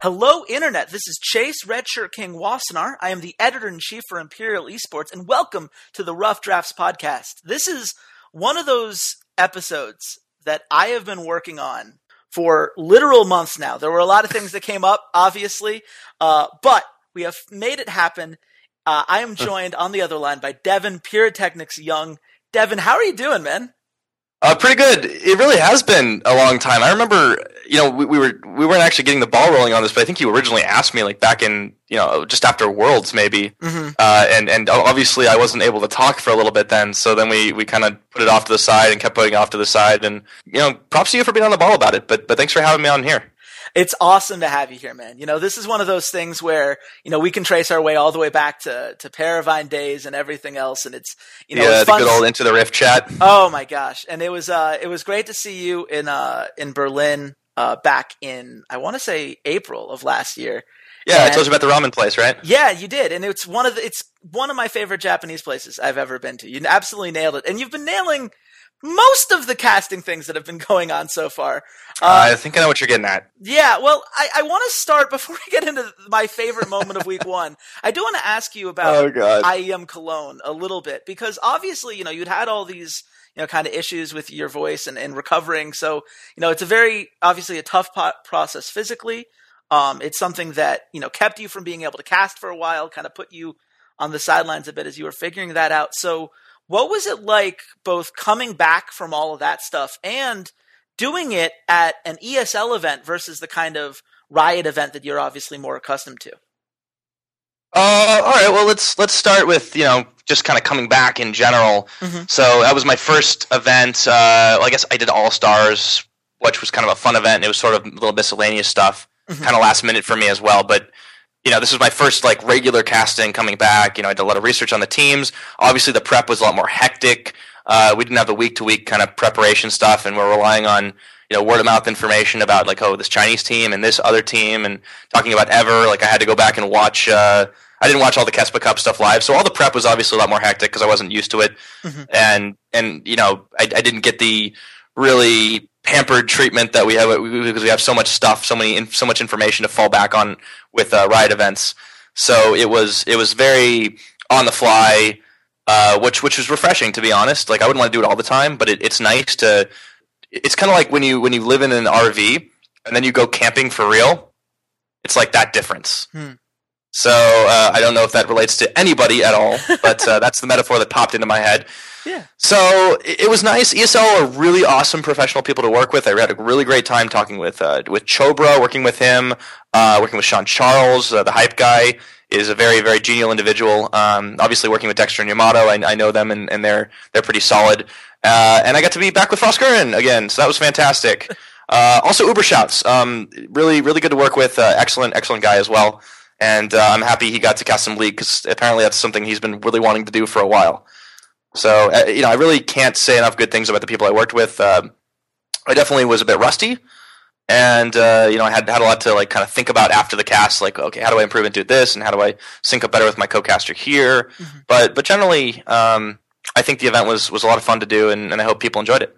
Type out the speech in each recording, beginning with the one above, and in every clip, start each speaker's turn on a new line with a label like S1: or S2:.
S1: Hello, Internet. This is Chase Redshirt King Wassenar. I am the editor in chief for Imperial Esports, and welcome to the Rough Drafts podcast. This is one of those episodes that I have been working on for literal months now. There were a lot of things that came up, obviously, uh, but we have made it happen. Uh, I am joined on the other line by Devin PiraTechnics Younge. Devin, how are you doing, man?
S2: Uh, pretty good. It really has been a long time. I remember, you know, we, we, were we weren't actually getting the ball rolling on this, but I think you originally asked me like back in, you know, just after Worlds maybe, mm-hmm. uh, and and obviously I wasn't able to talk for a little bit then. So then we we kind of put it off to the side and kept putting it off to the side. And you know, props to you for being on the ball about it. But but thanks for having me on here
S1: it's awesome to have you here, man. You know, this is one of those things where, you know, we can trace our way all the way back to, to Paravine days and everything else. And it's, you know,
S2: yeah,
S1: it's fun.
S2: the good old into the rift chat.
S1: Oh my gosh. And it was, uh, it was great to see you in, uh, in Berlin, uh, back in, I want to say April of last year.
S2: Yeah, and, I told you about the ramen place, right?
S1: Yeah, you did, and it's one of the, it's one of my favorite Japanese places I've ever been to. You absolutely nailed it, and you've been nailing most of the casting things that have been going on so far.
S2: Uh, I think I know what you're getting at.
S1: Yeah, well, I, I want to start before we get into my favorite moment of week one. I do want to ask you about
S2: oh, God.
S1: IEM Cologne a little bit because obviously, you know, you'd had all these, you know, kind of issues with your voice and, and recovering. So, you know, it's a very obviously a tough process physically. Um, it's something that you know kept you from being able to cast for a while, kind of put you on the sidelines a bit as you were figuring that out. So what was it like both coming back from all of that stuff and doing it at an ESL event versus the kind of Riot event that you're obviously more accustomed to?
S2: Uh, all right. Well, let's let's start with you know just kind of coming back in general. Mm-hmm. So that was my first event. Uh, well, I guess I did All Stars, which was kind of a fun event. It was sort of a little miscellaneous stuff, mm-hmm. kind of last minute for me as well. But you know, this was my first like regular casting coming back. You know, I did a lot of research on the teams. Obviously, the prep was a lot more hectic. Uh, we didn't have the week to week kind of preparation stuff, and we're relying on you know word of mouth information about like oh this Chinese team and this other team, and talking about Ever. Like I had to go back and watch. Uh, I didn't watch all the Kespa Cup stuff live, so all the prep was obviously a lot more hectic because I wasn't used to it, mm-hmm. and and you know I, I didn't get the really pampered treatment that we have because we have so much stuff, so many, so much information to fall back on with uh, riot events. So it was it was very on the fly, uh, which which was refreshing to be honest. Like I wouldn't want to do it all the time, but it, it's nice to. It's kind of like when you when you live in an RV and then you go camping for real. It's like that difference. Hmm. So uh, I don't know if that relates to anybody at all, but uh, that's the metaphor that popped into my head.
S1: Yeah.
S2: So it, was nice. ESL are really awesome professional people to work with. I had a really great time talking with uh, with Chobra, working with him, uh, working with Sean Charles, uh, the hype guy is a very very genial individual. Um, obviously, working with Dexter and Yamato, I, I know them and, and they're they're pretty solid. Uh, and I got to be back with Froskurinn again, so that was fantastic. Uh, also, Uber shouts, um, really really good to work with. Uh, excellent excellent guy as well. And I'm happy he got to cast some league because apparently that's something he's been really wanting to do for a while. So uh, you know, I really can't say enough good things about the people I worked with. Um, I definitely was a bit rusty, and uh, you know, I had had a lot to like kind of think about after the cast. Like, okay, how do I improve and do this, and how do I sync up better with my co-caster here? Mm-hmm. But but generally, um, I think the event was was a lot of fun to do, and, and I hope people enjoyed it.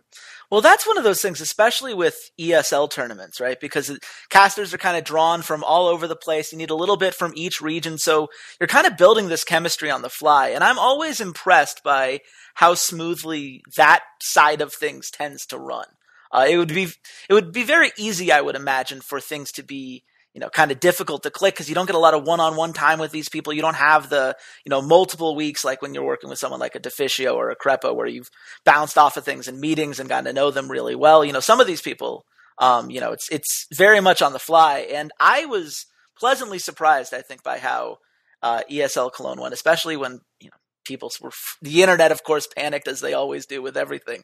S1: Well, that's one of those things, especially with ESL tournaments, right? Because casters are kind of drawn from all over the place. You need a little bit from each region. So you're kind of building this chemistry on the fly. And I'm always impressed by how smoothly that side of things tends to run. Uh, it would be, it would be very easy, I would imagine, for things to be you know, kind of difficult to click because you don't get a lot of one-on-one time with these people. You don't have the, you know, multiple weeks like when you're working with someone like a Deficio or a Krepo where you've bounced off of things in meetings and gotten to know them really well. You know, some of these people, um, you know, it's it's very much on the fly, and I was pleasantly surprised, I think, by how uh, ESL Cologne went, especially when you know people were the internet, of course, panicked as they always do with everything.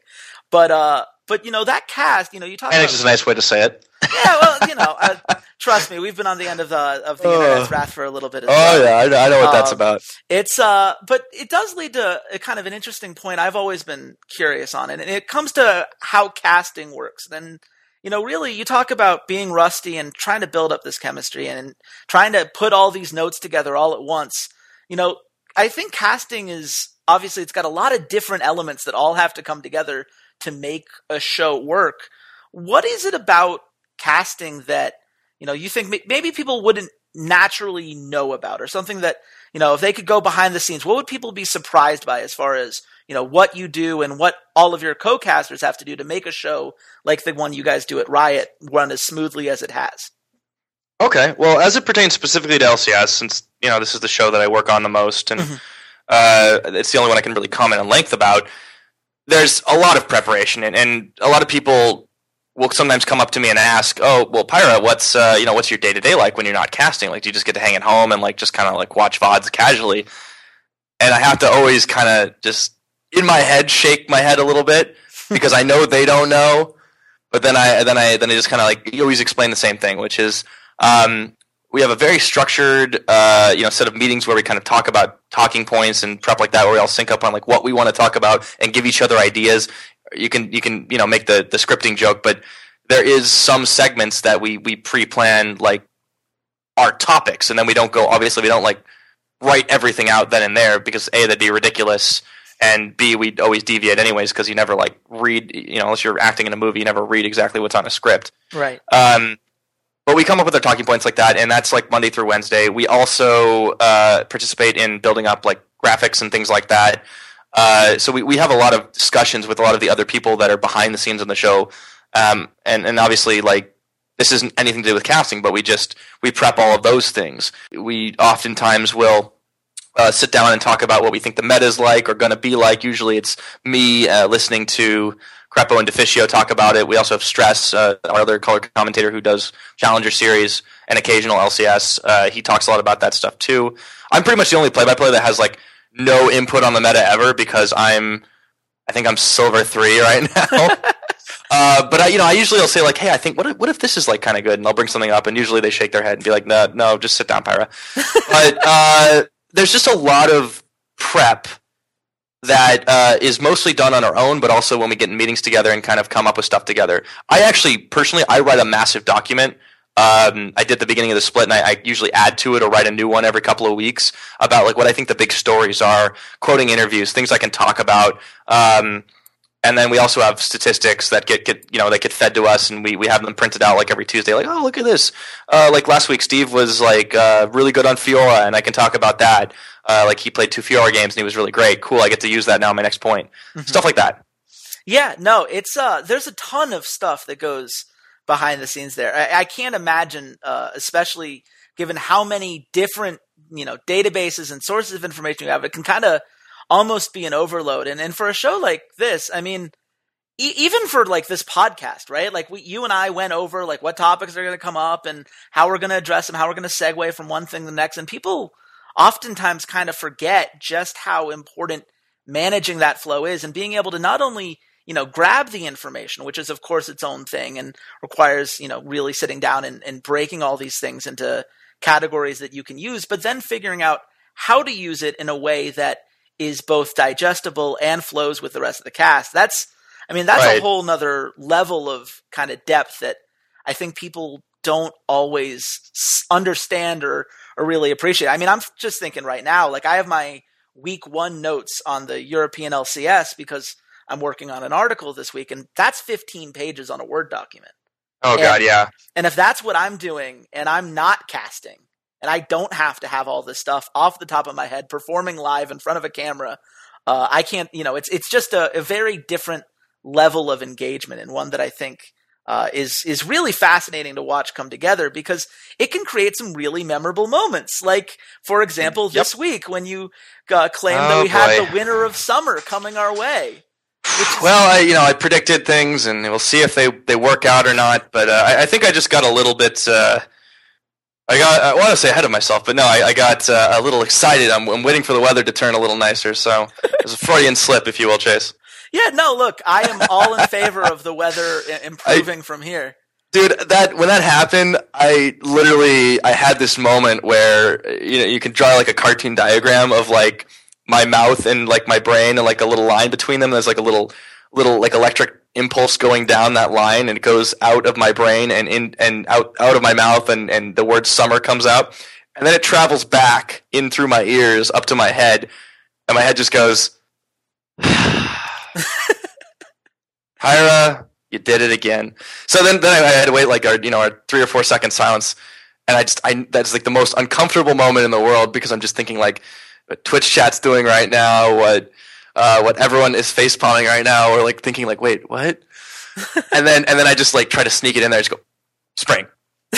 S1: But uh, but you know that cast, you know, you talk.
S2: Panicked is a nice way to say it.
S1: Yeah, well, you know, uh, trust me, we've been on the end of the of the internet's wrath for a little bit. As
S2: oh
S1: well.
S2: yeah, I, I know what um, that's about.
S1: It's uh, but it does lead to a kind of an interesting point. I've always been curious on it, and it comes to how casting works. Then you know, really, you talk about being rusty and trying to build up this chemistry and trying to put all these notes together all at once. You know, I think casting is obviously it's got a lot of different elements that all have to come together to make a show work. What is it about casting that you know you think maybe people wouldn't naturally know about, or something that you know if they could go behind the scenes, what would people be surprised by as far as you know what you do and what all of your co-casters have to do to make a show like the one you guys do at Riot run as smoothly as it has?
S2: Okay, well, as it pertains specifically to LCS, since you know this is the show that I work on the most, and mm-hmm. uh, it's the only one I can really comment in length about. There's a lot of preparation, and, and a lot of people will sometimes come up to me and ask, "Oh, well, Pira, what's uh, you know what's your day to day like when you're not casting? Like, do you just get to hang at home and like just kind of like watch vods casually?" And I have to always kind of just in my head shake my head a little bit because I know they don't know, but then I then I then I just kind of like you always explain the same thing, which is um, we have a very structured, uh, you know, set of meetings where we kind of talk about talking points and prep like that, where we all sync up on like what we want to talk about and give each other ideas. You can you can you know make the the scripting joke, but there is some segments that we we pre-plan like our topics, and then we don't go. Obviously, we don't like write everything out then and there because a that'd be ridiculous, and b we'd always deviate anyways because you never like read you know unless you're acting in a movie, you never read exactly what's on a script.
S1: Right.
S2: Um, but we come up with our talking points like that, and that's like Monday through Wednesday. We also uh, participate in building up like graphics and things like that. Uh, so we, we have a lot of discussions with a lot of the other people that are behind the scenes on the show, um, and and obviously like this isn't anything to do with casting, but we just we prep all of those things. We oftentimes will. Uh, sit down and talk about what we think the meta is like or going to be like. Usually, it's me uh, listening to Krepo and Deficio talk about it. We also have Stress, uh, our other color commentator who does Challenger Series and occasional LCS. Uh, he talks a lot about that stuff too. I'm pretty much the only play-by-play that has like no input on the meta ever because I'm, I think I'm silver three right now. uh, but I, you know, I usually will say like, "Hey, I think what if, what if this is like kind of good?" And I'll bring something up, and usually they shake their head and be like, "No, no, just sit down, Pira." but uh, there's just a lot of prep that uh, is mostly done on our own, but also when we get in meetings together and kind of come up with stuff together. I actually, personally, I write a massive document. Um, I did the beginning of the split, and I, I, usually add to it or write a new one every couple of weeks about like what I think the big stories are, quoting interviews, things I can talk about. Um, and then we also have statistics that get, get you know that get fed to us, and we, we have them printed out like every Tuesday. Like, oh, look at this! Uh, like last week, Steve was like uh, really good on Fiora, and I can talk about that. Uh, like he played two Fiora games and he was really great. Cool. I get to use that now. My next point, mm-hmm. stuff like that.
S1: Yeah, no, it's uh, there's a ton of stuff that goes behind the scenes there. I, I can't imagine, uh, especially given how many different you know databases and sources of information you have. It can kind of almost be an overload. And and for a show like this, I mean, e- even for like this podcast, right? Like we, you and I went over like what topics are going to come up and how we're going to address them, how we're going to segue from one thing to the next, and people oftentimes kind of forget just how important managing that flow is and being able to not only you know grab the information which is of course its own thing and requires you know really sitting down and, and breaking all these things into categories that you can use but then figuring out how to use it in a way that is both digestible and flows with the rest of the cast that's i mean that's right. a whole nother level of kind of depth that i think people don't always understand or or really appreciate. I mean, I'm just thinking right now, like I have my week one notes on the European LCS because I'm working on an article this week, and that's 15 pages on a Word document.
S2: Oh and, God, yeah.
S1: And if that's what I'm doing, and I'm not casting, and I don't have to have all this stuff off the top of my head, performing live in front of a camera, uh, I can't. You know, it's it's just a, a very different level of engagement, and one that I think uh, is is really fascinating to watch come together because it can create some really memorable moments. Like, for example, yep. this week when you uh, claimed oh, that we boy. had the winner of summer coming our way.
S2: well, I, you know, I predicted things, and we'll see if they, they work out or not. But uh, I, I, think I just got a little bit. Uh, I got. I want to say ahead of myself, but no, I, I got uh, a little excited. I'm, I'm, waiting for the weather to turn a little nicer, so it's a Freudian slip, if you will, Chase.
S1: Yeah, no, look, I am all in favor of the weather improving I, from here.
S2: Dude, that when that happened, I literally I had this moment where you know you can draw like a cartoon diagram of like my mouth and like my brain and like a little line between them. There's like a little little like electric impulse going down that line and it goes out of my brain and in and out out of my mouth and and the word summer comes out and then it travels back in through my ears up to my head. And my head just goes Pira, you did it again. So then, then I had to wait like our, you know, our three or four second silence, and I just, I that's like the most uncomfortable moment in the world because I'm just thinking like, what Twitch chat's doing right now, what, uh, what everyone is face palming right now, or like thinking like, wait, what? and then, and then I just like try to sneak it in there, just go, spring.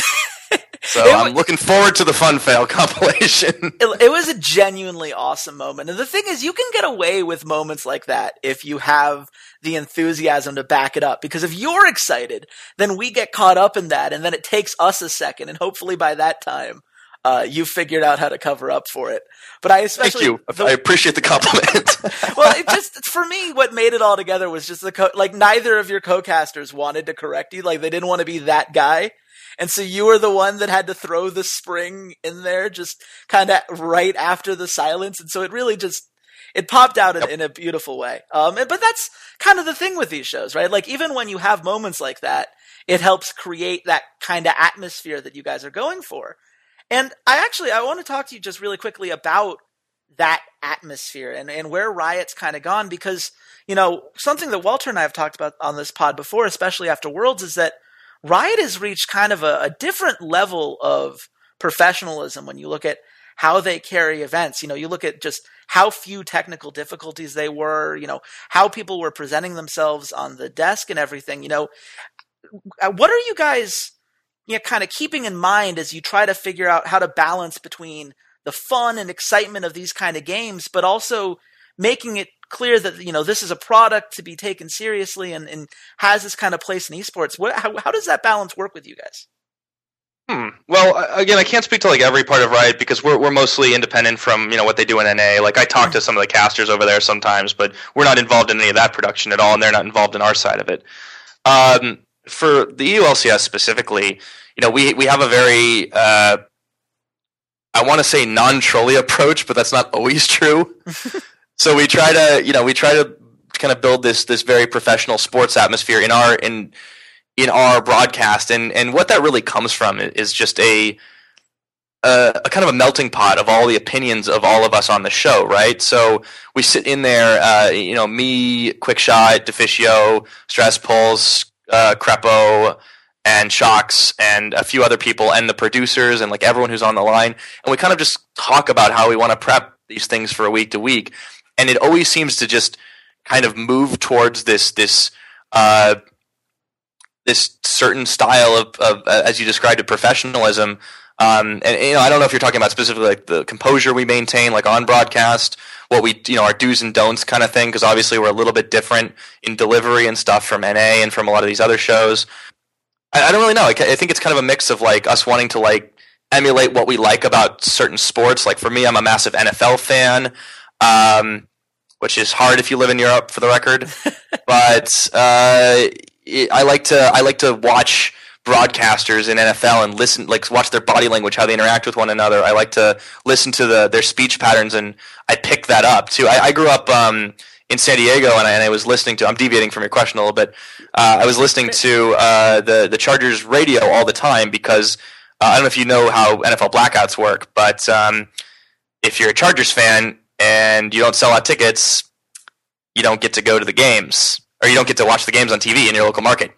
S2: So it I'm looking forward to the fun fail compilation.
S1: it, it, was a genuinely awesome moment. And the thing is, you can get away with moments like that if you have the enthusiasm to back it up. Because if you're excited, then we get caught up in that, and then it takes us a second, and hopefully by that time, uh, you figured out how to cover up for it. But I especially
S2: thank you. The, I appreciate the compliment.
S1: well, it just for me, what made it all together was just the co- like neither of your co-casters wanted to correct you. Like they didn't want to be that guy. And so you were the one that had to throw the spring in there just kind of right after the silence. And so it really just, it popped out in, yep. in a beautiful way. Um, but that's kind of the thing with these shows, right? Like even when you have moments like that, it helps create that kind of atmosphere that you guys are going for. And I actually, I want to talk to you just really quickly about that atmosphere and, and where Riot's kind of gone because, you know, something that Walter and I have talked about on this pod before, especially after Worlds, is that Riot has reached kind of a, a different level of professionalism when you look at how they carry events. You know, you look at just how few technical difficulties they were, you know, how people were presenting themselves on the desk and everything. You know, what are you guys, you know, kind of keeping in mind as you try to figure out how to balance between the fun and excitement of these kind of games, but also making it clear that you know this is a product to be taken seriously and, and has this kind of place in esports. What, how, how does that balance work with you guys?
S2: Hmm. Well, again, I can't speak to like every part of Riot because we're we're mostly independent from you know what they do in NA. Like I talk to some of the casters over there sometimes, but we're not involved in any of that production at all, and they're not involved in our side of it. Um, for the EULCS specifically, you know, we we have a very uh, I want to say non-trolly approach, but that's not always true. so we try to you know we try to kind of build this this very professional sports atmosphere in our in in our broadcast and and what that really comes from is just a a, a, kind of a melting pot of all the opinions of all of us on the show, right? So we sit in there, uh, you know, me, Quickshot, Deficio, Stress Pulse, uh, Krepo, and Sjokz, and a few other people, and the producers, and like everyone who's on the line, and we kind of just talk about how we want to prep these things for a week to week and it always seems to just kind of move towards this this uh, this certain style of, of uh, as you described it, professionalism. Um, and you know, I don't know if you're talking about specifically like the composure we maintain, like on broadcast, what we you know our do's and don'ts kind of thing, because obviously we're a little bit different in delivery and stuff from NA and from a lot of these other shows. I, I don't really know. I, I think it's kind of a mix of like us wanting to like emulate what we like about certain sports. Like for me, I'm a massive NFL fan. Um, which is hard if you live in Europe, for the record. but uh, I like to I like to watch broadcasters in NFL and listen, like watch their body language, how they interact with one another. I like to listen to the their speech patterns, and I pick that up too. I, I grew up um, in San Diego, and I, and I, was listening to. I'm deviating from your question a little bit. Uh, I was listening to uh, the the Chargers radio all the time because uh, I don't know if you know how NFL blackouts work, but um, if you're a Chargers fan, and you don't sell out tickets, you don't get to go to the games or you don't get to watch the games on TV in your local market.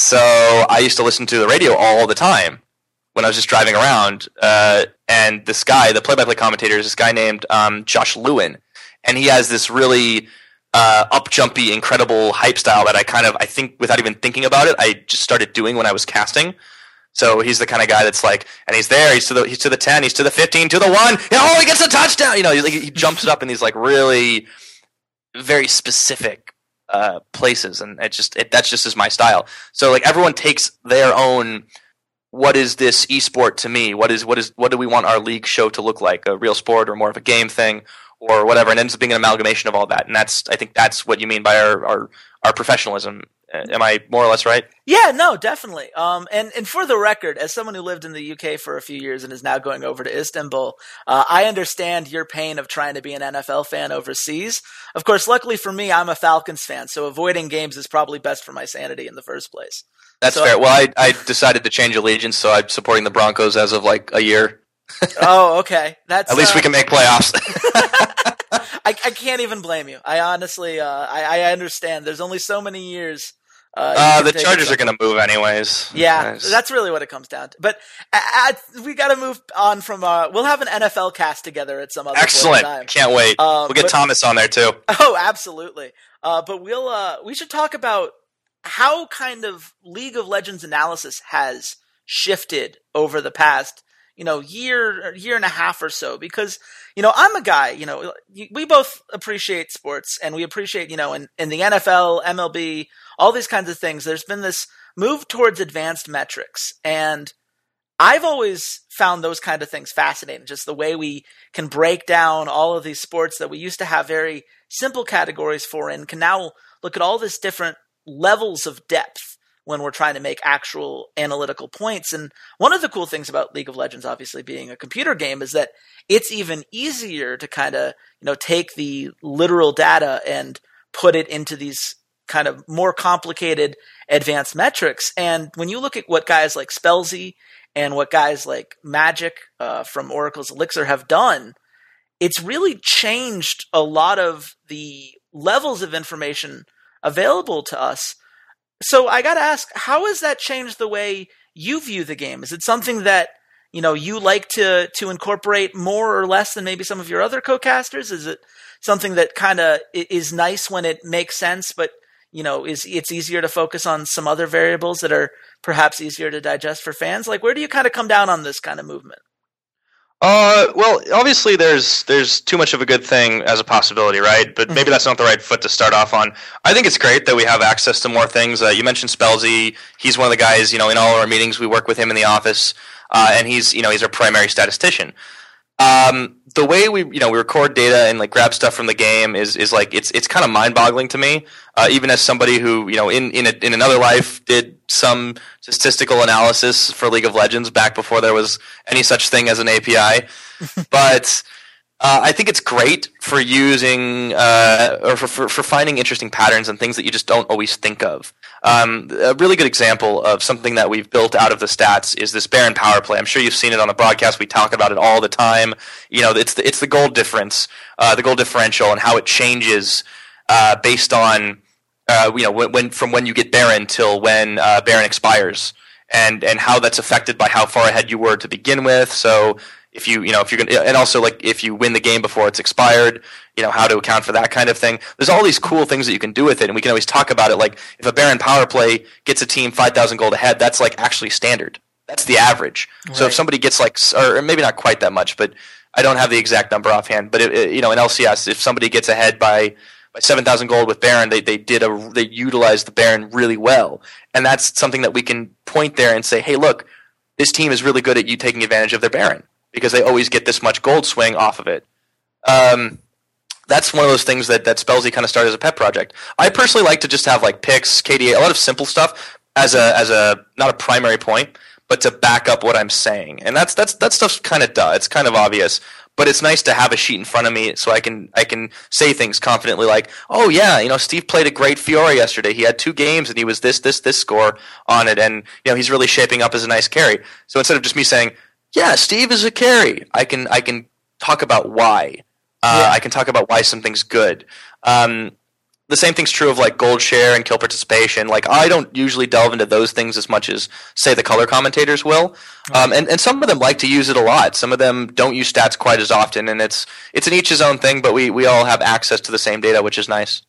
S2: So I used to listen to the radio all the time when I was just driving around. Uh, and this guy, the play-by-play commentator, is this guy named um, Josh Lewin, and he has this really uh, up jumpy, incredible hype style that I kind of, I think, without even thinking about it, I just started doing when I was casting. So he's the kind of guy that's like, and he's there. He's to the he's to the ten. He's to the fifteen. To the one. Oh, he gets a touchdown. You know, he, jumps it up in these like really very specific uh, places, and it just it, that's just is my style. So like everyone takes their own. What is this esport to me? What is what is what do we want our league show to look like? A real sport or more of a game thing or whatever, and ends up being an amalgamation of all that. And that's I think that's what you mean by our our, our professionalism am I more or less right?
S1: Yeah, no, definitely. Um, and and for the record, as someone who lived in the UK for a few years and is now going over to Istanbul, uh, I understand your pain of trying to be an NFL fan overseas. Of course, luckily for me, I'm a Falcons fan, so avoiding games is probably best for my sanity in the first place.
S2: That's
S1: so,
S2: fair. Well, I I decided to change allegiance, so I'm supporting the Broncos as of like a year.
S1: oh, okay. That's
S2: at least uh, we can make playoffs.
S1: I, I can't even blame you. I honestly, uh, I, I understand. There's only so many years
S2: Uh, uh the Chargers are going to move anyways.
S1: Yeah, nice. that's really what it comes down to. But we got to move on from. Uh, we'll have an NFL cast together at some other time.
S2: excellent. Can't wait. Um, we'll get but, Thomas on there too.
S1: Oh, absolutely. Uh, but we'll uh, we should talk about how kind of League of Legends analysis has shifted over the past you know year year and a half or so because you know I'm a guy you know we both appreciate sports and we appreciate you know in, in the NFL MLB all these kinds of things there's been this move towards advanced metrics and I've always found those kind of things fascinating just the way we can break down all of these sports that we used to have very simple categories for and can now look at all this different levels of depth when we're trying to make actual analytical points. And one of the cool things about League of Legends, obviously being a computer game, is that it's even easier to kind of, you know, take the literal data and put it into these kind of more complicated advanced metrics. And when you look at what guys like Spellzy and what guys like Magic uh, from Oracle's Elixir have done, it's really changed a lot of the levels of information available to us so I got to ask, how has that changed the way you view the game? Is it something that you know you like to to incorporate more or less than maybe some of your other co-casters? Is it something that kind of is nice when it makes sense, but you know is it's easier to focus on some other variables that are perhaps easier to digest for fans? Like, where do you kind of come down on this kind of movement?
S2: Uh, well, obviously there's there's too much of a good thing as a possibility, right? But maybe mm-hmm. that's not the right foot to start off on. I think it's great that we have access to more things. Uh, you mentioned Spellzy; he's one of the guys. You know, in all of our meetings, we work with him in the office, uh, and he's you know he's our primary statistician. Um, the way we you know we record data and like grab stuff from the game is is like it's it's kind of mind boggling to me. Uh, even as somebody who you know in in a, in another life did some statistical analysis for League of Legends back before there was any such thing as an API, but. Uh, I think it's great for using uh, or for, for, for, finding interesting patterns and things that you just don't always think of. Um, a really good example of something that we've built out of the stats is this Baron power play. I'm sure you've seen it on the broadcast. We talk about it all the time. You know, it's the, it's the gold difference, uh, the gold differential, and how it changes uh, based on uh, you know when, when, from when you get Baron till when uh, Baron expires, and and how that's affected by how far ahead you were to begin with. So if you you know if you're gonna and also like if you win the game before it's expired you know how to account for that kind of thing. There's all these cool things that you can do with it and we can always talk about it. Like if a baron power play gets a team 5000 gold ahead that's like actually standard. That's the average. Right. so if somebody gets like or maybe not quite that much but i don't have the exact number offhand but it, it, you know in lcs if somebody gets ahead by by 7000 gold with baron they, they did a they utilized the baron really well. And that's something that we can point there and say hey look this team is really good at you taking advantage of their baron because they always get this much gold swing off of it. Um, that's one of those things that that Spellzy kind of started as a pet project. I personally like to just have like picks, KDA, a lot of simple stuff as a as a not a primary point, but to back up what I'm saying. And that's that's that stuff's kind of duh. It's kind of obvious, but it's nice to have a sheet in front of me so I can I can say things confidently like, "Oh yeah, you know, Steve played a great Fiora yesterday. He had two games and he was this this this score on it and you know, he's really shaping up as a nice carry." So instead of just me saying, yeah, Steve is a carry. I can I can talk about why. Uh, yeah. I can talk about why something's good. Um, the same thing's true of like gold share and kill participation. Like I don't usually delve into those things as much as say the color commentators will, um, and and some of them like to use it a lot. Some of them don't use stats quite as often, and it's it's an each his own thing. But we we all have access to the same data, which is nice.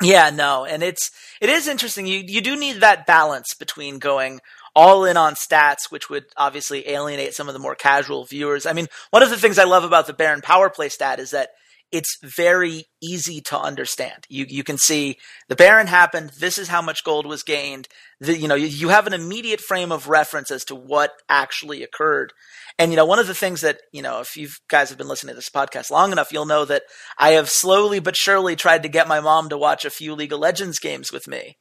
S1: Yeah, no, and it's it is interesting. You you do need that balance between going all in on stats, which would obviously alienate some of the more casual viewers. I mean, one of the things I love about the Baron power play stat is that it's very easy to understand. You you can see the Baron happened. This is how much gold was gained. The, you know you, you have an immediate frame of reference as to what actually occurred. And you know one of the things that you know if you guys have been listening to this podcast long enough, you'll know that I have slowly but surely tried to get my mom to watch a few League of Legends games with me.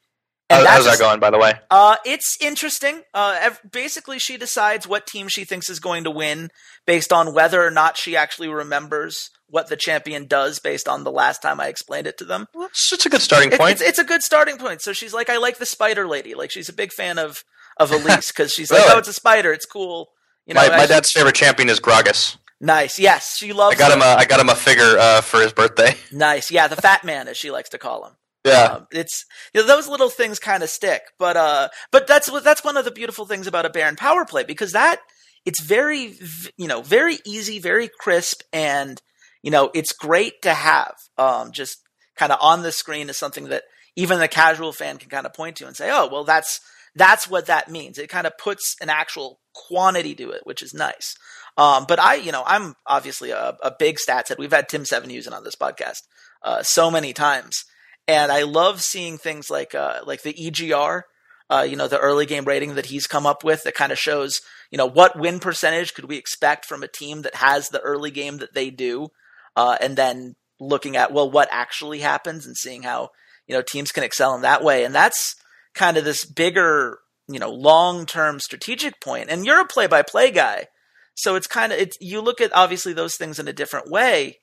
S2: How's that going, by the way?
S1: Uh, it's interesting. Uh, basically, she decides what team she thinks is going to win based on whether or not she actually remembers what the champion does based on the last time I explained it to them.
S2: Well, it's, a good starting point.
S1: It, it's, it's, a good starting point. So she's like, I like the spider lady. Like she's a big fan of of Elise because she's really? like, oh, it's a spider. It's cool.
S2: You know, my, my dad's favorite champion is Gragas.
S1: Nice. Yes, she loves.
S2: I got him. A, I got him a figure uh, for his birthday.
S1: Nice. Yeah, the fat man, as she likes to call him.
S2: Yeah,
S1: um, it's you know, those little things kind of stick, but uh, but that's that's one of the beautiful things about a Baron power play because that it's very you know very easy, very crisp, and you know it's great to have um, just kind of on the screen is something that even the casual fan can kind of point to and say, oh, well, that's that's what that means. It kind of puts an actual quantity to it, which is nice. Um, but I, you know, I'm obviously a, a big stats head. We've had Tim Sevenhuysen on this podcast uh, so many times, and I love seeing things like uh, like the EGR, uh, you know, the early game rating that he's come up with that kind of shows, you know, what win percentage could we expect from a team that has the early game that they do, uh, and then looking at well, what actually happens and seeing how you know teams can excel in that way, and that's kind of this bigger, you know, long term strategic point. And you're a play by play guy. So it's kind of it's you look at obviously those things in a different way.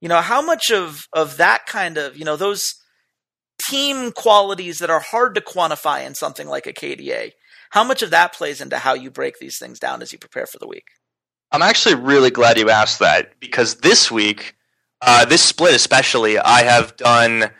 S1: You know, how much of of that kind of, you know, those team qualities that are hard to quantify in something like a KDA, how much of that plays into how you break these things down as you prepare for the week?
S2: I'm actually really glad you asked that because this week, uh, this split especially, I have done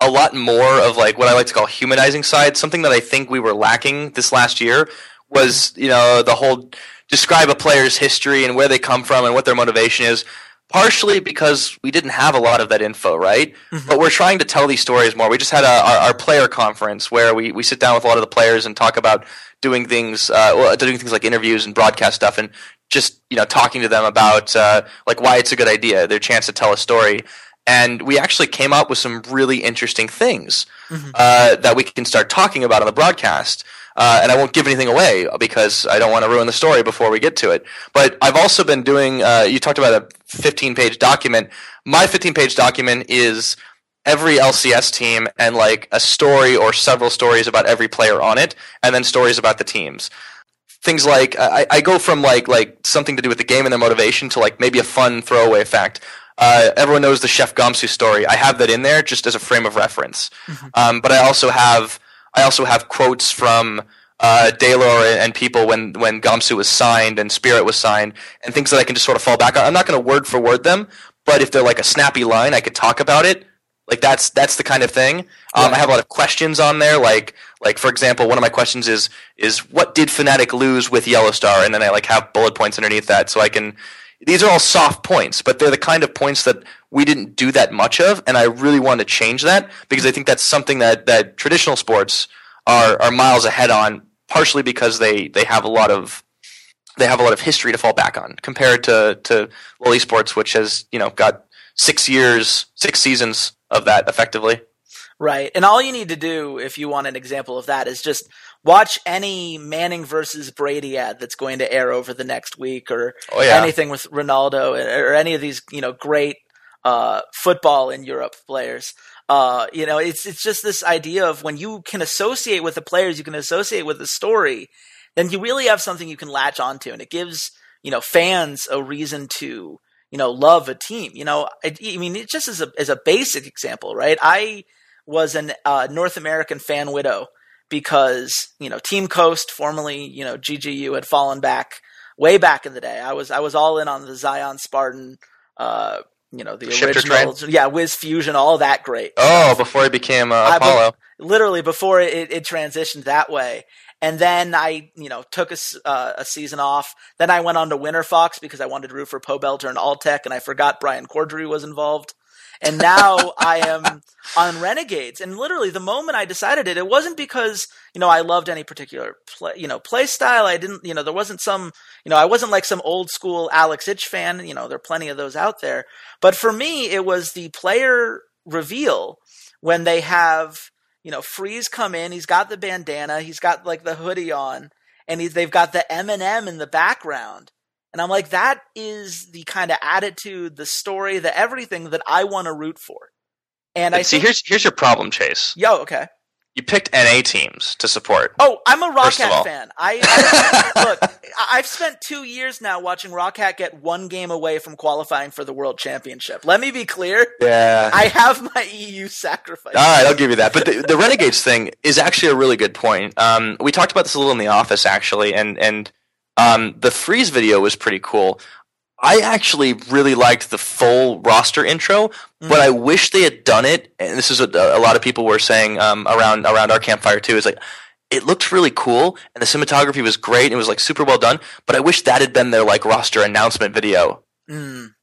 S2: a lot more of like what I like to call humanizing side. Something that I think we were lacking this last year was you know the whole describe a player's history and where they come from and what their motivation is. Partially because we didn't have a lot of that info, right? Mm-hmm. But we're trying to tell these stories more. We just had a, our, our, player conference where we, we sit down with a lot of the players and talk about doing things, uh, well, doing things like interviews and broadcast stuff, and just you know talking to them about uh, like why it's a good idea, their chance to tell a story and we actually came up with some really interesting things mm-hmm. uh, that we can start talking about on the broadcast. Uh, and I won't give anything away because I don't want to ruin the story before we get to it. But I've also been doing. Uh, you talked about a 15-page document. My 15-page document is every LCS team and like a story or several stories about every player on it, and then stories about the teams things like I, I, go from like like something to do with the game and their motivation to like maybe a fun throwaway fact. Uh, everyone knows the Chef Gamsu story. I have that in there just as a frame of reference. Mm-hmm. Um, but I also have I also have quotes from uh, Deilor and people when when Gamsu was signed and Spirit was signed, and things that I can just sort of fall back on. I'm not going to word for word them, but if they're like a snappy line, I could talk about it. Like that's that's the kind of thing. Um, I have a lot of questions on there, like like for example, one of my questions is is what did Fnatic lose with YellOwStaR, and then I like have bullet points underneath that, so I can these are all soft points, but they're the kind of points that we didn't do that much of, and I really want to change that because I think that's something that, that traditional sports are, are miles ahead on, partially because they, they have a lot of they have a lot of history to fall back on compared to to well esports, which has you know got six years, six seasons of that effectively.
S1: Right, and all you need to do if you want an example of that is just watch any Manning versus Brady ad that's going to air over the next week, or oh, yeah. anything with Ronaldo, or any of these you know great uh, football in Europe players. Uh, you know, it's it's just this idea of when you can associate with the players, you can associate with the story, then you really have something you can latch onto, and it gives you know fans a reason to you know love a team. You know, I, I mean, it just as a as a basic example, right? I was a uh, North American fan widow because you know Team Coast, formerly you know GGU, had fallen back way back in the day. I was I was all in on the Zion Spartan. Uh, you know the
S2: Shiphtur
S1: original, train? yeah, WizFujiiN, all that great.
S2: Oh, before it became uh, Apollo.
S1: Literally before it, it, transitioned that way, and then I, you know, took a, uh, a season off. Then I went on to Winter Fox because I wanted to root for Pobelter and Altec, and I forgot Brian Corddry was involved and now I am on Renegades. And literally, the moment I decided it, it wasn't because you know I loved any particular play, you know play style. I didn't, you know, there wasn't some, you know, I wasn't like some old school Alex Ich fan. You know, there are plenty of those out there. But for me, it was the player reveal when they have you know Freeze come in. He's got the bandana. He's got like the hoodie on, and they've got the M and M in the background and I'm like, that is the kind of attitude, the story, the everything that I want to root for. And I
S2: see.
S1: Think,
S2: here's here's your problem, Chase.
S1: Yo, okay.
S2: You picked NA teams to support.
S1: Oh, I'm a ROCCAT fan. I, I look. I've spent two years now watching ROCCAT get one game away from qualifying for the World Championship. Let me be clear.
S2: Yeah,
S1: I have my EU sacrifice.
S2: All right, I'll give you that. But the, the Renegades thing is actually a really good point. Um, we talked about this a little in the office, actually, and and um, the freeze video was pretty cool. I actually really liked the full roster intro, mm-hmm. but I wish they had done it. And this is what a lot of people were saying um, around around our campfire too. Is like it looked really cool and the cinematography was great. And it was like super well done, but I wish that had been their like roster announcement video mm.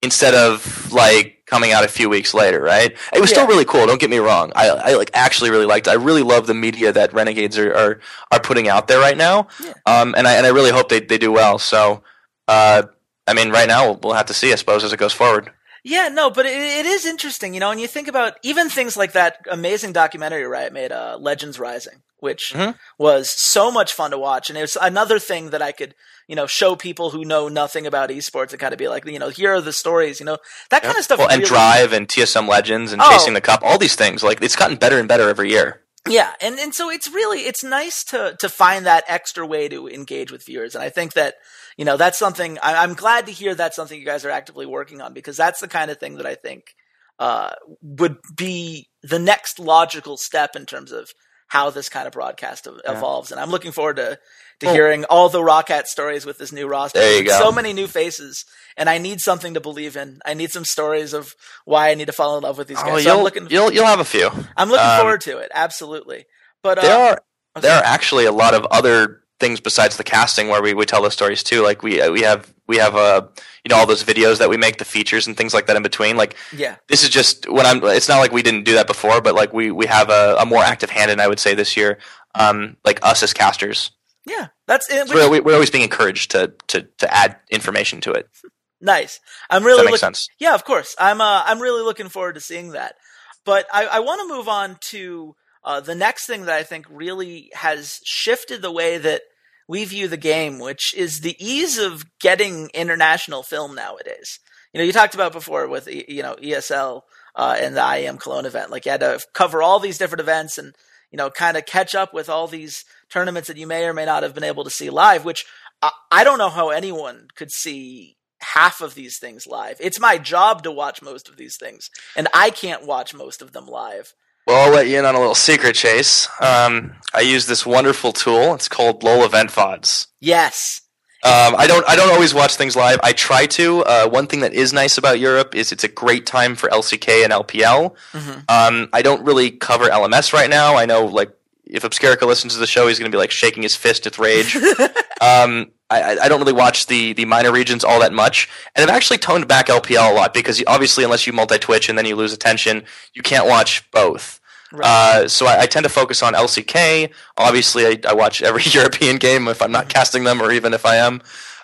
S2: instead of like coming out a few weeks later. Right? It was yeah. still really cool. Don't get me wrong. I, I like actually really liked. It. I really love the media that Renegades are are, are putting out there right now. Yeah. Um, and I and I really hope they they do well. So. Uh, I mean, right now we'll have to see, I suppose, as it goes forward.
S1: Yeah, no, but it, it is interesting, you know, and you think about even things like that amazing documentary Riot made, uh, Legends Rising, which mm-hmm. was so much fun to watch, and it was another thing that I could, you know, show people who know nothing about esports and kind of be like, you know, here are the stories, you know, that kind of stuff.
S2: Well, and Drive and TSM Legends and oh. Chasing the Cup, all these things, like it's gotten better and better every year.
S1: Yeah, and, and so it's really it's nice to to find that extra way to engage with viewers, and I think that you know, that's something I, am glad to hear that's something you guys are actively working on because that's the kind of thing that I think uh, would be the next logical step in terms of how this kind of broadcast evolves. Yeah. And I'm looking forward to to oh. hearing all the ROCCAT stories with this new roster.
S2: There you go.
S1: So many new faces, and I need something to believe in. I need some stories of why I need to fall in love with these oh, guys.
S2: Oh, so you'll, looking, you'll you'll have a few.
S1: I'm looking um, forward to it. Absolutely. But
S2: uh, there are okay. there are actually a lot of other things besides the casting where we, we tell those stories too. Like we we have we have uh you know all those videos that we make the features and things like that in between. Like
S1: yeah,
S2: this is just when I'm. It's not like we didn't do that before, but like we we have a, a more active hand in I would say this year. Um, like us as casters.
S1: Yeah, that's it.
S2: So we're, we're always being encouraged to to to add information to it.
S1: Nice. I'm really
S2: that makes
S1: look-
S2: sense.
S1: Yeah, of course. I'm uh I'm really looking forward to seeing that. But I, I want to move on to uh, the next thing that I think really has shifted the way that we view the game, which is the ease of getting international film nowadays. You know, you talked about before with you know ESL uh, and the IEM Cologne event, like you had to cover all these different events and you know kind of catch up with all these tournaments that you may or may not have been able to see live. Which I, I don't know how anyone could see half of these things live. It's my job to watch most of these things, and I can't watch most of them live.
S2: Well, I'll let you in on a little secret, Chase. Um, I use this wonderful tool. It's called LOL Event VODs.
S1: Yes.
S2: Um, I don't. I don't always watch things live. I try to. Uh, one thing that is nice about Europe is it's a great time for LCK and LPL. Mm-hmm. Um, I don't really cover LMS right now. I know, like, if Obscurica listens to the show, he's going to be like shaking his fist with rage. um, I, I, don't really watch the the minor regions all that much, and I've actually toned back LPL a lot because you, obviously, unless you multi Twitch and then you lose attention, you can't watch both. Right. Uh, so I, I, tend to focus on LCK. Obviously, I, I, watch every European game if I'm not casting them, or even if I am,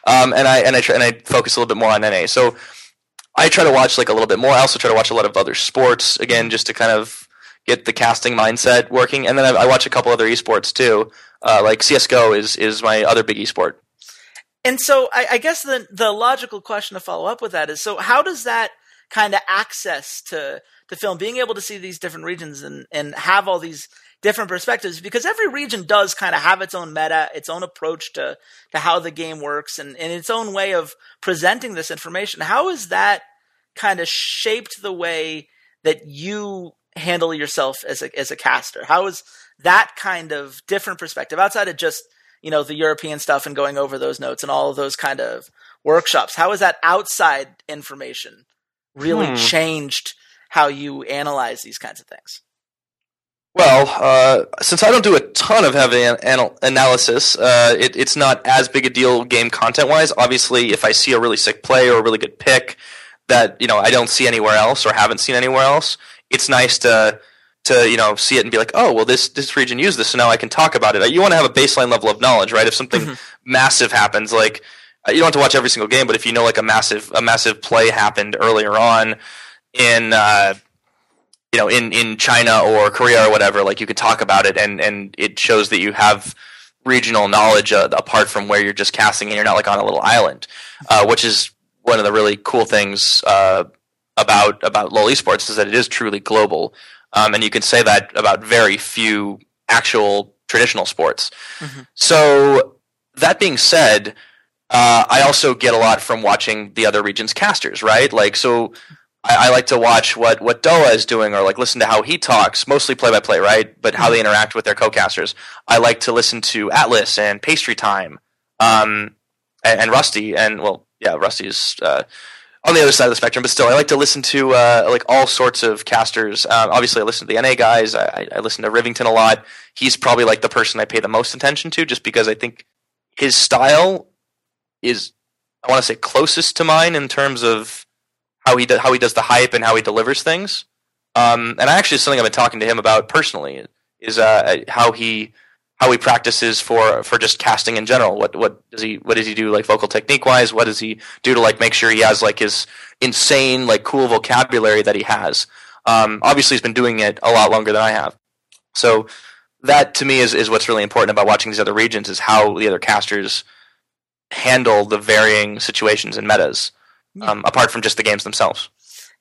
S2: um, and I and I try, and I focus a little bit more on NA. So I try to watch like a little bit more. I also try to watch a lot of other sports again, just to kind of get the casting mindset working. And then I, I watch a couple other esports too. Uh, like CS:GO is is my other big esport.
S1: And so I, I guess the the logical question to follow up with that is: so how does that kind of access to to film, being able to see these different regions and and have all these different perspectives because every region does kind of have its own meta, its own approach to to how the game works, and, and its own way of presenting this information. How has that kind of shaped the way that you handle yourself as a as a caster? How is that kind of different perspective outside of just you know the European stuff and going over those notes and all of those kind of workshops. How has that outside information really hmm. changed how you analyze these kinds of things?
S2: Well, uh, since I don't do a ton of heavy an- analysis, uh, it, it's not as big a deal game content wise. Obviously, if I see a really sick play or a really good pick that you know I don't see anywhere else or haven't seen anywhere else, it's nice to to you know see it and be like, oh well, this this region used this, so now I can talk about it. You want to have a baseline level of knowledge, right? If something mm-hmm. massive happens, like uh, you don't have to watch every single game, but if you know like a massive a massive play happened earlier on in uh, you know in in China or Korea or whatever, like you could talk about it, and and it shows that you have regional knowledge uh, apart from where you're just casting and you're not like on a little island, uh, which is one of the really cool things uh, about about LoL esports is that it is truly global. Um, and you can say that about very few actual traditional sports. Mm-hmm. So that being said, uh, I also get a lot from watching the other regions casters, right? Like, so I, I, like to watch what what Doa is doing, or like listen to how he talks, mostly play by play, right? But how they mm-hmm. interact with their co-casters. I like to listen to Atlas and Pastry Time, um, and, and Rusty, and well, yeah, Rusty's uh, on the other side of the spectrum, but still, I like to listen to uh, like all sorts of casters. Um, obviously, I listen to the NA guys. I, I listen to Rivington a lot. He's probably like the person I pay the most attention to, just because I think his style is, I want to say, closest to mine in terms of how he do, how he does the hype and how he delivers things. Um, and actually, something I've been talking to him about personally is uh, how he how he practices for for just casting in general. What what does he what does he do like vocal technique wise? What does he do to like make sure he has like his insane like cool vocabulary that he has? Um, obviously, he's been doing it a lot longer than I have. So that to me is is what's really important about watching these other regions is how the other casters handle the varying situations and metas, um, apart from just the games themselves.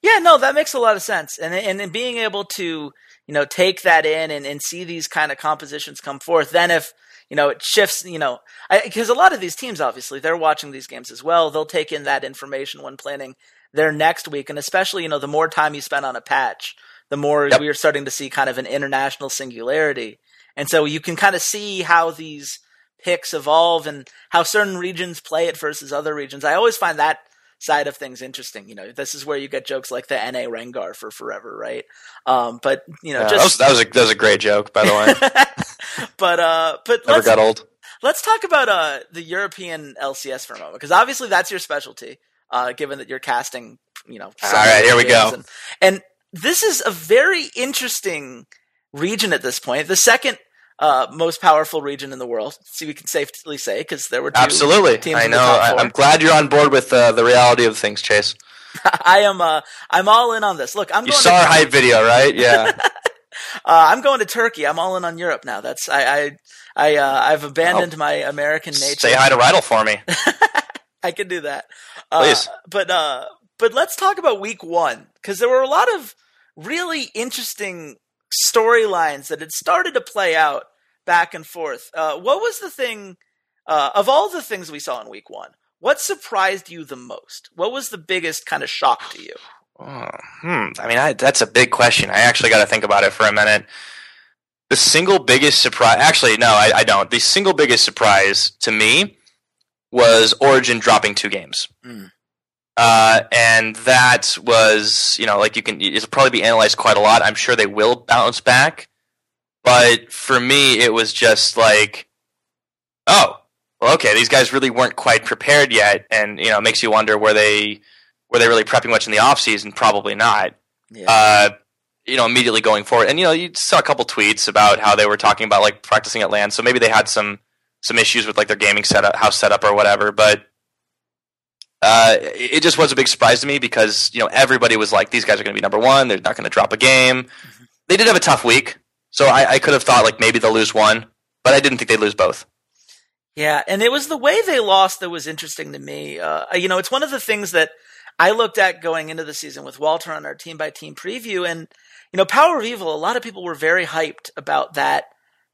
S1: Yeah, no, that makes a lot of sense, and and, and being able to you know, take that in and, and see these kind of compositions come forth. Then if, you know, it shifts, you know, because a lot of these teams, obviously, they're watching these games as well. They'll take in that information when planning their next week. And especially, you know, the more time you spend on a patch, the more yep. we are starting to see kind of an international singularity. And so you can kind of see how these picks evolve and how certain regions play it versus other regions. I always find that side of things interesting. You know, this is where you get jokes like the NA Rengar for forever, right? Um, but you know,
S2: yeah,
S1: just
S2: that was, that was, a that was a great joke, by the way.
S1: but uh, but
S2: never got old.
S1: Let's talk about uh the European LCS for a moment because obviously that's your specialty. Uh, given that you're casting, you know.
S2: All right, here we go.
S1: And, and this is a very interesting region at this point. The second uh, most powerful region in the world. See, we can safely say because there were
S2: absolutely.
S1: Teams
S2: I know. I, am glad you're on board with uh, the reality of things, Chase.
S1: I am. Uh, I'm all in on this. Look, I'm.
S2: You
S1: going
S2: saw our hype video, right? Yeah.
S1: Uh, I'm going to Turkey. I'm all in on Europe now. That's I. I. I uh, I've abandoned oh, my American nature.
S2: Say hi to Rydal for me.
S1: I can do that.
S2: Please.
S1: but uh but let's talk about week one because there were a lot of really interesting storylines that had started to play out back and forth. Uh, what was the thing uh, of all the things we saw in week one? What surprised you the most? What was the biggest kind of shock to you?
S2: Oh, hmm. I mean, I, that's a big question. I actually got to think about it for a minute. The single biggest surprise, actually, no, I, I, don't. The single biggest surprise to me was Origen dropping two games. Mm. Uh, and that was, you know, like you can, it'll probably be analyzed quite a lot. I'm sure they will bounce back. But for me, it was just like, oh, well, okay, these guys really weren't quite prepared yet. And, you know, it makes you wonder were they, were they really prepping much in the off season? Probably not. Yeah. Uh, you know, immediately going forward. And, you know, you saw a couple tweets about how they were talking about like practicing at LAN. So maybe they had some, some issues with like their gaming setup, house setup or whatever. But, uh, it just was a big surprise to me because you know everybody was like, these guys are going to be number one. They're not going to drop a game. Mm-hmm. They did have a tough week, so I, I could have thought like maybe they'll lose one, but I didn't think they'd lose both.
S1: Yeah, and it was the way they lost that was interesting to me. Uh, you know, it's one of the things that I looked at going into the season with Walter on our team by team preview, and you know, Power of Evil. A lot of people were very hyped about that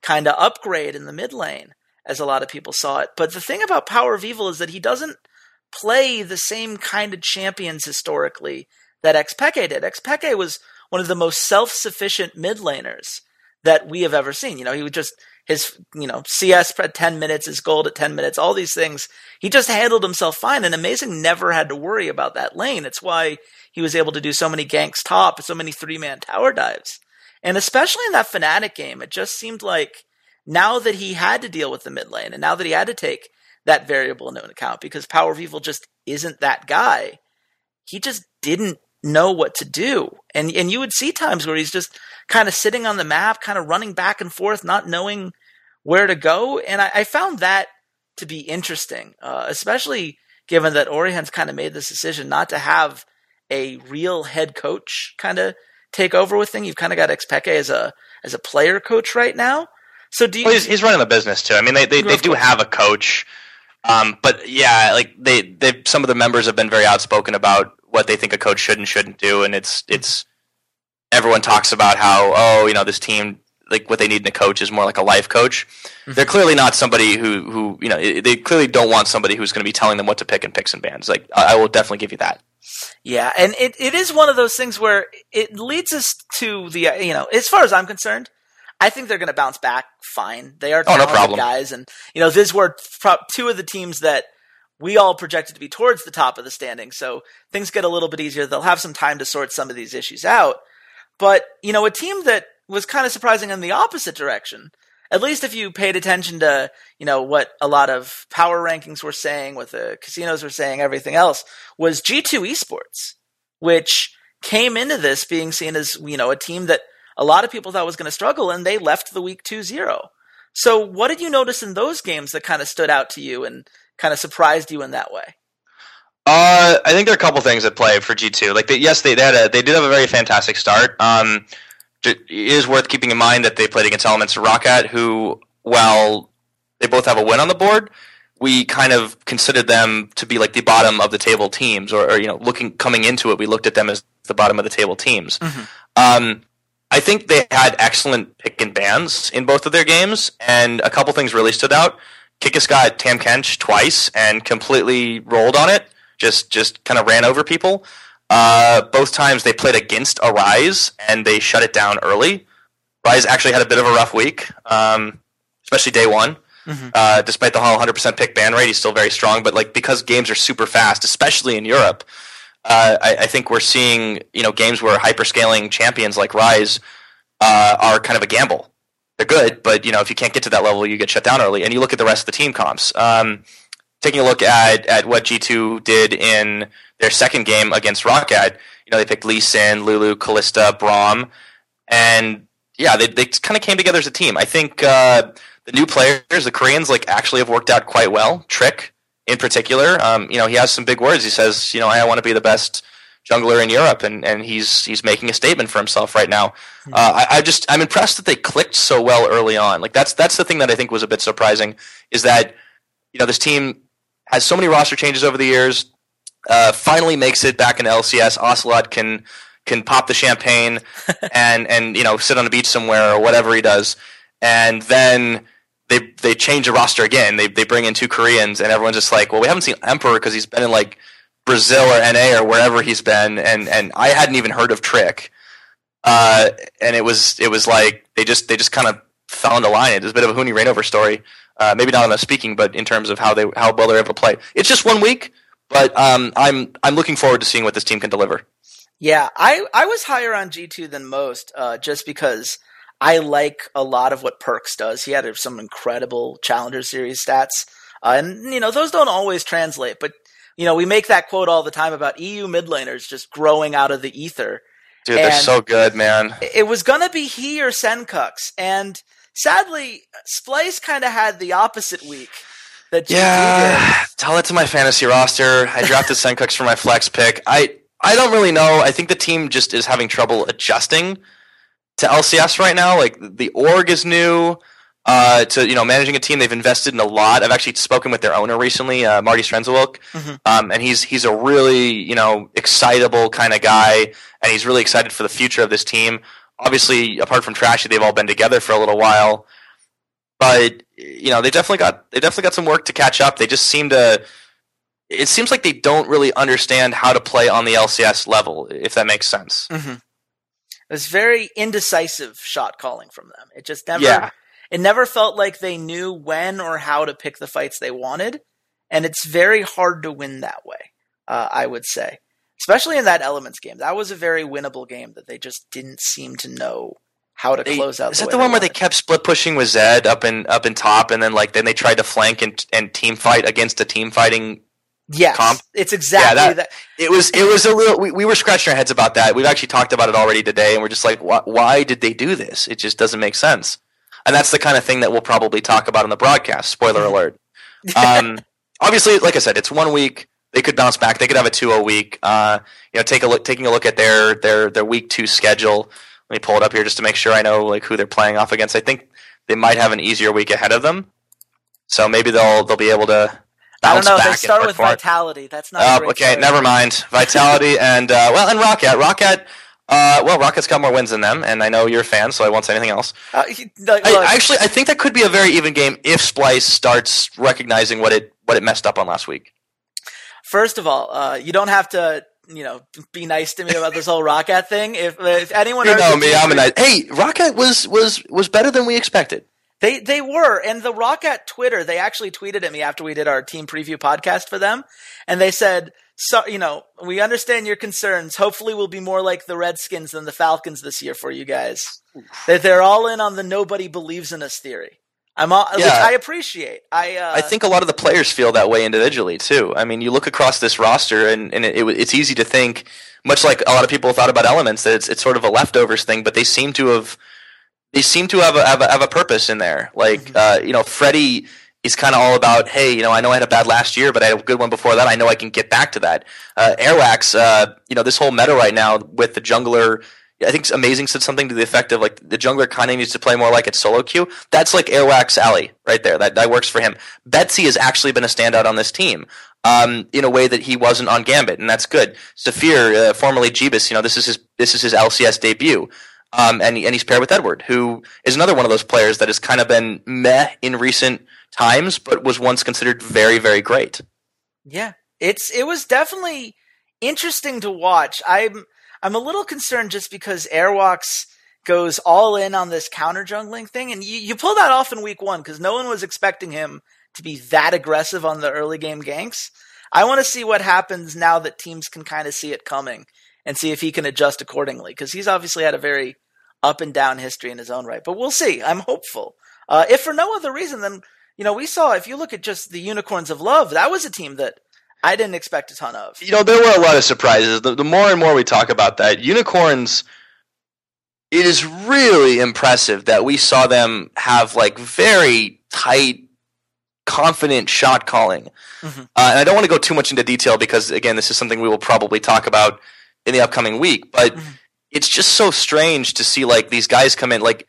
S1: kind of upgrade in the mid lane, as a lot of people saw it. But the thing about Power of Evil is that he doesn't play the same kind of champions historically that Xpeke did. Xpeke was one of the most self-sufficient mid laners that we have ever seen. You know, he would just his you know CS at ten minutes, his gold at ten minutes, all these things. He just handled himself fine, and Amazing never had to worry about that lane. It's why he was able to do so many ganks top, so many three man tower dives, and especially in that Fnatic game, it just seemed like now that he had to deal with the mid lane, and now that he had to take that variable into account because Power of Evil just isn't that guy. He just didn't know what to do. And and you would see times where he's just kind of sitting on the map, kind of running back and forth, not knowing where to go. And I, I found that to be interesting, uh, especially given that Origen's kind of made this decision not to have a real head coach kind of take over with thing. You've kind of got Xpeke as a as a player coach right now. So do you?
S2: Well, he's, he's running the business too. I mean, they they, they do have a coach um, but yeah, like they, they, some of the members have been very outspoken about what they think a coach should and shouldn't do, and it's, it's, everyone talks about how, oh, you know, this team, like what they need in a coach is more like a life coach. Mm-hmm. They're clearly not somebody who, who, you know, they clearly don't want somebody who's going to be telling them what to pick in picks and bands. Like, I, I will definitely give you that.
S1: Yeah, and it, it is one of those things where it leads us to the, you know, as far as I'm concerned, I think they're going to bounce back fine. They are
S2: oh, no
S1: guys, and you know these were two of the teams that we all projected to be towards the top of the standing. So things get a little bit easier. They'll have some time to sort some of these issues out. But, you know, a team that was kind of surprising in the opposite direction, at least if you paid attention to, you know, what a lot of power rankings were saying, what the casinos were saying, everything else, was G2 Esports, which came into this being seen as, you know, a team that a lot of people thought was going to struggle and they left the week 2-0. So what did you notice in those games that kind of stood out to you and kind of surprised you in that way?
S2: Uh, I think there are a couple things at play for G two. Like, they, yes, they, they had a, they did have a very fantastic start. Um, it is worth keeping in mind that they played against Elements of ROCCAT, who, while they both have a win on the board, we kind of considered them to be like the bottom of the table teams, or, or you know, looking coming into it, we looked at them as the bottom of the table teams. Mm-hmm. Um, I think they had excellent pick and bans in both of their games, and a couple things really stood out. Kikis got Tahm Kench twice and completely rolled on it. Just just kind of ran over people. Uh, both times they played against a Ryze and they shut it down early. Ryze actually had a bit of a rough week, um, especially day one. Mm-hmm. Uh, despite the 100% pick ban rate, he's still very strong. But like because games are super fast, especially in Europe, uh, I, I, think we're seeing you know games where hyperscaling champions like Ryze uh, are kind of a gamble. They're good, but you know if you can't get to that level, you get shut down early. And you look at the rest of the team comps. Um, taking a look at at what G two did in their second game against ROCCAT, you know they picked Lee Sin, Lulu, Kalista, Braum, and yeah, they they kind of came together as a team. I think uh, the new players, the Koreans, like actually have worked out quite well. Trick in particular. Um, you know, he has some big words. He says, you know, I want to be the best jungler in Europe, and, and he's he's making a statement for himself right now. Mm-hmm. Uh, I, I, just I'm impressed that they clicked so well early on. Like that's that's the thing that I think was a bit surprising is that you know this team has so many roster changes over the years. Uh, finally makes it back in LCS. Ocelote can can pop the champagne and and you know sit on a beach somewhere or whatever he does, and then they they change the roster again. They they bring in two Koreans, and everyone's just like, well, we haven't seen Emperor because he's been in like Brazil or NA or wherever he's been, and and I hadn't even heard of Trick. Uh, and it was it was like they just they just kind of found a line. It was a bit of a Huni Reignover story. Uh, maybe not on speaking, but in terms of how they how well they're able to play. It's just one week, but um, I'm I'm looking forward to seeing what this team can deliver.
S1: Yeah, I I was higher on G two than most, uh, just because I like a lot of what PerkZ does. He had some incredible Challenger Series stats. Uh, and, you know, those don't always translate, but, you know, we make that quote all the time about EU mid laners just growing out of the ether.
S2: Dude, and they're so good, man.
S1: It was going to be he or Sencux. And sadly, Splyce kind of had the opposite week.
S2: That yeah, tell it to my fantasy roster. I drafted Sencux for my flex pick. I I don't really know. I think the team just is having trouble adjusting to LCS right now. Like the org is new. Uh, to you know, managing a team, they've invested in a lot. I've actually spoken with their owner recently, uh, Marty Strenczewilk, mm-hmm. um, and he's he's a really you know excitable kind of guy, and he's really excited for the future of this team. Obviously, apart from Trashy, they've all been together for a little while, but you know they definitely got they definitely got some work to catch up. They just seem to. It seems like they don't really understand how to play on the LCS level, if that makes sense.
S1: Mm-hmm. It was very indecisive shot calling from them. It just never yeah. it never felt like they knew when or how to pick the fights they wanted, and it's very hard to win that way. Uh, I would say, especially in that Elements game, that was a very winnable game that they just didn't seem to know how to
S2: they,
S1: close out.
S2: Is that the one where they kept split pushing with Zed up and up and top, and then like then they tried to flank and and team fight against a team fighting
S1: Yes, comp. it's exactly yeah, that, that,
S2: It was it was a little. We, we were scratching our heads about that. We've actually talked about it already today, and we're just like, why, why did they do this? It just doesn't make sense. And that's the kind of thing that we'll probably talk about on the broadcast. Spoiler alert. Um, obviously, like I said, it's one week. They could bounce back. They could have a 2-0 week. Uh, you know, take a look. Taking a look at their their their week two schedule. Let me pull it up here just to make sure I know like who they're playing off against. I think they might have an easier week ahead of them. So maybe they'll they'll be able to
S1: I don't know. They start with Vitality. That's not.
S2: Uh, okay, never mind. Vitality and uh, well, and ROCCAT. ROCCAT. Uh, well, ROCCAT's got more wins than them, and I know you're a fan, so I won't say anything else. Uh, I, actually, I think that could be a very even game if Splyce starts recognizing what it what it messed up on last week.
S1: First of all, uh, you don't have to you know, be nice to me about this whole ROCCAT thing. If if anyone,
S2: you know me, I'm a nice. Hey, ROCCAT was was was better than we expected
S1: They they were, and the ROCCAT Twitter, they actually tweeted at me after we did our team preview podcast for them, and they said, "So you know, we understand your concerns. Hopefully, we'll be more like the Redskins than the Falcons this year for you guys. That they're all in on the nobody believes in us theory." I'm all, yeah. which I appreciate. I uh,
S2: I think a lot of the players feel that way individually too. I mean, you look across this roster, and, and it, it, it's easy to think, much like a lot of people thought about elements, that it's it's sort of a leftovers thing. But they seem to have they seem to have a, have a, have a purpose in there. Like, mm-hmm. uh, you know, Freddie is kind of all about, hey, you know, I know I had a bad last year, but I had a good one before that. I know I can get back to that. Uh, Airwaks, uh, you know, this whole meta right now with the jungler. I think Amazing said something to the effect of like the jungler kind of needs to play more like it's solo queue. That's like Airwaks Alley right there. That that works for him. Betsy has actually been a standout on this team. Um, in a way that he wasn't on Gambit, and that's good. Zafir, uh, formerly Jeebus, you know, this is his this is his LCS debut. Um, and, and he's paired with Edward, who is another one of those players that has kind of been meh in recent times, but was once considered very, very great.
S1: Yeah, it's it was definitely interesting to watch. I'm I'm a little concerned just because Airwaks goes all in on this counter jungling thing, and you, you pull that off in week one because no one was expecting him to be that aggressive on the early game ganks. I want to see what happens now that teams can kind of see it coming and see if he can adjust accordingly because he's obviously had a very up and down history in his own right. But we'll see. I'm hopeful. Uh, if for no other reason than you know we saw if you look at just the Unicorns of Love, that was a team that I didn't expect a ton of.
S2: You know, there were a lot of surprises. The, the more and more we talk about that, Unicorns. It is really impressive that we saw them have like very tight confident shot calling. Mm-hmm. Uh, and I don't want to go too much into detail because, again, this is something we will probably talk about in the upcoming week. But mm-hmm it's just so strange to see like these guys come in. Like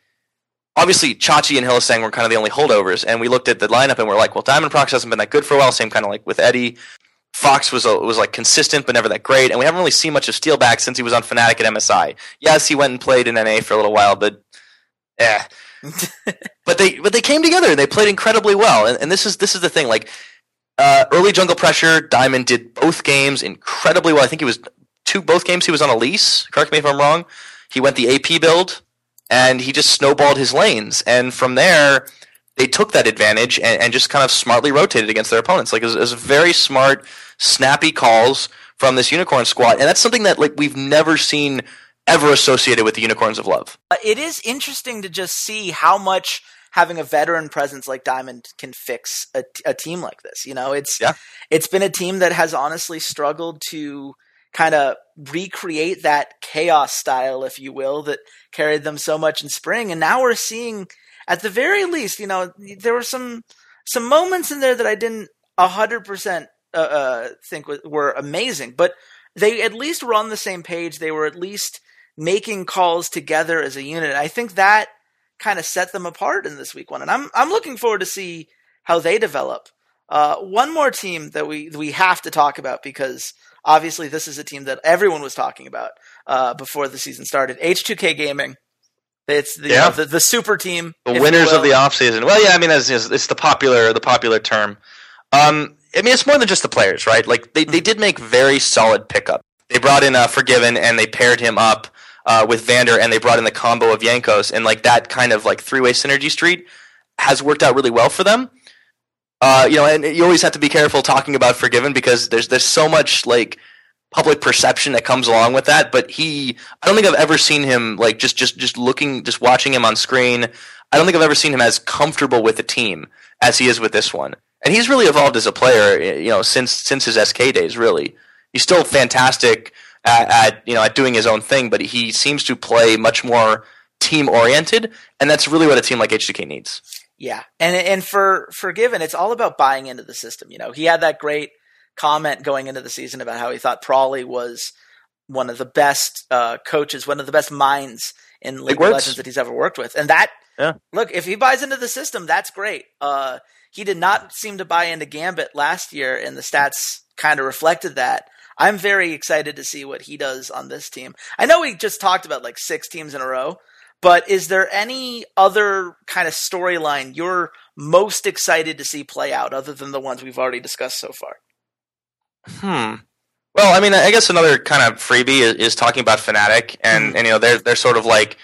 S2: obviously Chachi and Hylissang were kind of the only holdovers, and we looked at the lineup and we're like, well, Diamondprox hasn't been that good for a while. Same kind of like with Eddie. Fox was a, was like consistent but never that great, and we haven't really seen much of Steeelback since he was on Fnatic at MSI. Yes, he went and played in NA for a little while, but yeah. but they but they came together and they played incredibly well, and, and this is this is the thing. Like uh, early jungle pressure, Diamond did both games incredibly well. I think he was two both games he was on Elise. Correct me if I'm wrong. He went the AP build, and he just snowballed his lanes. And from there, they took that advantage and, and just kind of smartly rotated against their opponents. Like it was, it was very smart, snappy calls from this unicorn squad, and that's something that like we've never seen ever associated with the unicorns of love.
S1: Uh, it is interesting to just see how much having a veteran presence like Diamond can fix a, a team like this. You know, it's yeah. it's been a team that has honestly struggled to kind of recreate that chaos style, if you will, that carried them so much in spring. And now we're seeing, at the very least, you know, there were some some moments in there that I didn't hundred percent uh, uh, think were amazing, but they at least were on the same page. They were at least making calls together as a unit. I think that kind of set them apart in this week one, and I'm I'm looking forward to see how they develop. Uh, one more team that we we have to talk about because Obviously, this is a team that everyone was talking about uh, before the season started. H2K Gaming. It's the, yeah. you know, the, the super team,
S2: the winners of the offseason. Well, yeah, I mean, it's, it's the popular the popular term. Um, I mean, it's more than just the players, right? Like they, they did make very solid pickup. They brought in uh, Forgiven and they paired him up uh, with Vander, and they brought in the combo of Yankos, and like that kind of like three way synergy street has worked out really well for them. Uh, you know, and you always have to be careful talking about Forgiven because there's there's so much like public perception that comes along with that. But he, I don't think I've ever seen him like just just just looking, just watching him on screen. I don't think I've ever seen him as comfortable with the team as he is with this one. And he's really evolved as a player, you know, since since his SK days. Really, he's still fantastic at, at you know at doing his own thing, but he seems to play much more team oriented, and that's really what a team like H2K needs.
S1: Yeah, and and for Forgiven, it's all about buying into the system. You know, he had that great comment going into the season about how he thought Prolly was one of the best uh, coaches, one of the best minds in League of Legends that he's ever worked with. And that, yeah. look, if he buys into the system, that's great. Uh, he did not seem to buy into Gambit last year, and the stats kind of reflected that. I'm very excited to see what he does on this team. I know we just talked about like six teams in a row, but is there any other kind of storyline you're most excited to see play out other than the ones we've already discussed so far?
S2: Hmm. Well, I mean, I guess another kind of freebie is, is talking about Fnatic, and, mm-hmm. and you know they're they're sort of like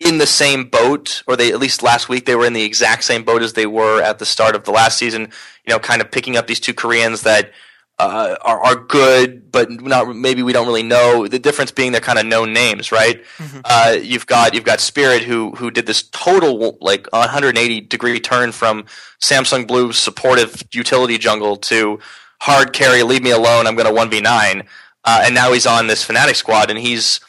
S2: in the same boat, or they at least last week they were in the exact same boat as they were at the start of the last season. You know, kind of picking up these two Koreans that uh, are are good, but not maybe we don't really know. The difference being they're kind of known names, right? Mm-hmm. Uh, you've got you've got Spirit who who did this total like 180 degree turn from Samsung Blue's supportive utility jungle to hard carry, leave me alone. I'm going to one v nine, uh, and now he's on this Fnatic squad, and he's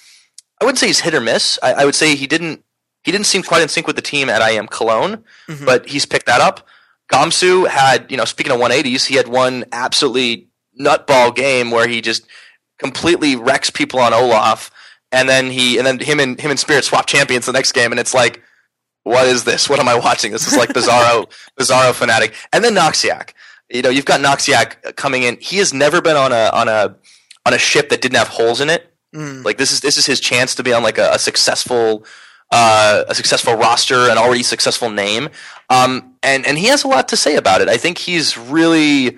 S2: I wouldn't say he's hit or miss. I, I, would say he didn't he didn't seem quite in sync with the team at IEM Cologne, mm-hmm. but he's picked that up. Gamsu had, you know, speaking of 180s, he had one absolutely nutball game where he just completely wrecks people on Olaf, and then he and then him and him and Spirit swap champions the next game, and it's like, what is this? What am I watching? This is like Bizarro, Bizarro Fnatic. and then Noxiak. You know, you've got Noxiak coming in. He has never been on a on a on a ship that didn't have holes in it. Mm. Like this is this is his chance to be on like a, a successful uh, a successful roster, an already successful name, um, and and he has a lot to say about it. I think he's really,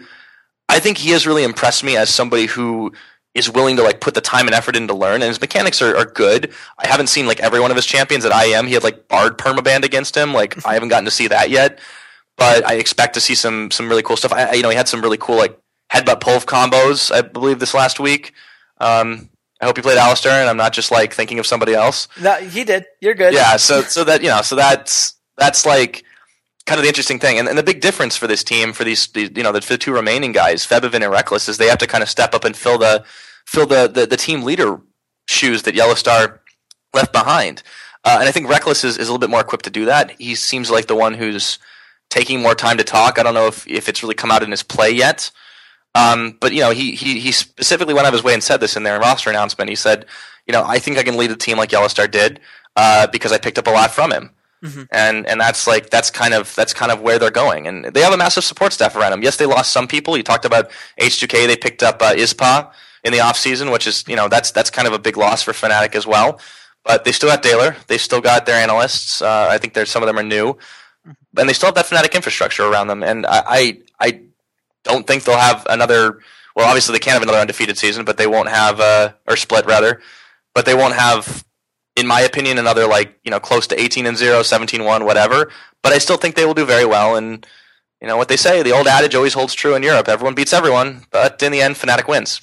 S2: I think he has really impressed me as somebody who is willing to like put the time and effort in to learn, and his mechanics are, are good. I haven't seen like every one of his champions at IEM. He had like Bard permaband against him. Like I haven't gotten to see that yet, but I expect to see some some really cool stuff. I, you know, he had some really cool like headbutt pulve combos. I believe this last week. Um, I hope you played Alistar, and I'm not just like thinking of somebody else.
S1: No, he did. You're good.
S2: Yeah. So so that you know so that's that's like kind of the interesting thing, and, and the big difference for this team for these, these you know the, the two remaining guys, Febiven and Reckless, is they have to kind of step up and fill the fill the the, the team leader shoes that YellOwStaR left behind. Uh, and I think Reckless is, is a little bit more equipped to do that. He seems like the one who's taking more time to talk. I don't know if, if it's really come out in his play yet. Um, but you know, he, he he specifically went out of his way and said this in their roster announcement. He said, you know, I think I can lead a team like YellOwStaR did uh, because I picked up a lot from him. Mm-hmm. And and that's like that's kind of that's kind of where they're going, and they have a massive support staff around them. Yes, they lost some people. You talked about H2K; they picked up uh, Ispa in the off season, which is you know that's that's kind of a big loss for Fnatic as well. But they still got Deilor. They still got their analysts. Uh, I think there's some of them are new, mm-hmm. and they still have that Fnatic infrastructure around them. And I I, I don't think they'll have another. Well, obviously they can't have another undefeated season, but they won't have uh, or split rather, but they won't have, in my opinion, another like you know close to 18 and 0, 17 1, whatever. But I still think they will do very well. And you know what they say, the old adage always holds true in Europe: everyone beats everyone, but in the end, Fnatic wins.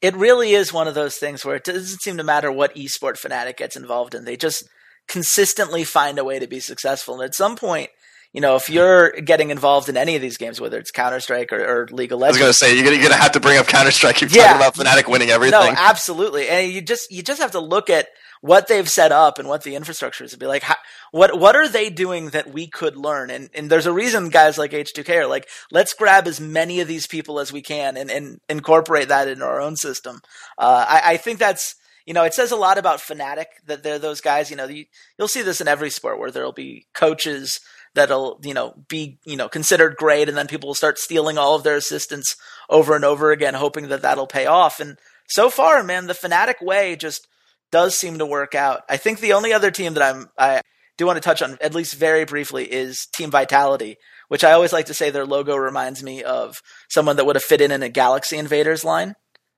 S1: It really is one of those things where it doesn't seem to matter what esport Fnatic gets involved in; they just consistently find a way to be successful. And at some point, you know, if you're getting involved in any of these games, whether it's Counter Strike or, or, League of Legends,
S2: I was going to say you're going to have to bring up Counter Strike. You're yeah. talking about Fnatic winning everything.
S1: No, absolutely, and you just you just have to look at what they've set up and what the infrastructure is to be like. How, what what are they doing that we could learn? And and there's a reason guys like H2K are like, let's grab as many of these people as we can and and incorporate that into our own system. Uh, I, I think that's you know, it says a lot about Fnatic that they're those guys. You know, you, will see this in every sport where there'll be coaches that'll you know be you know considered great, and then people will start stealing all of their assistants over and over again, hoping that that'll pay off. And so far, man, the Fnatic way just does seem to work out. I think the only other team that I'm I do want to touch on at least very briefly is Team Vitality, which I always like to say their logo reminds me of someone that would have fit in in a Galaxy Invaders line.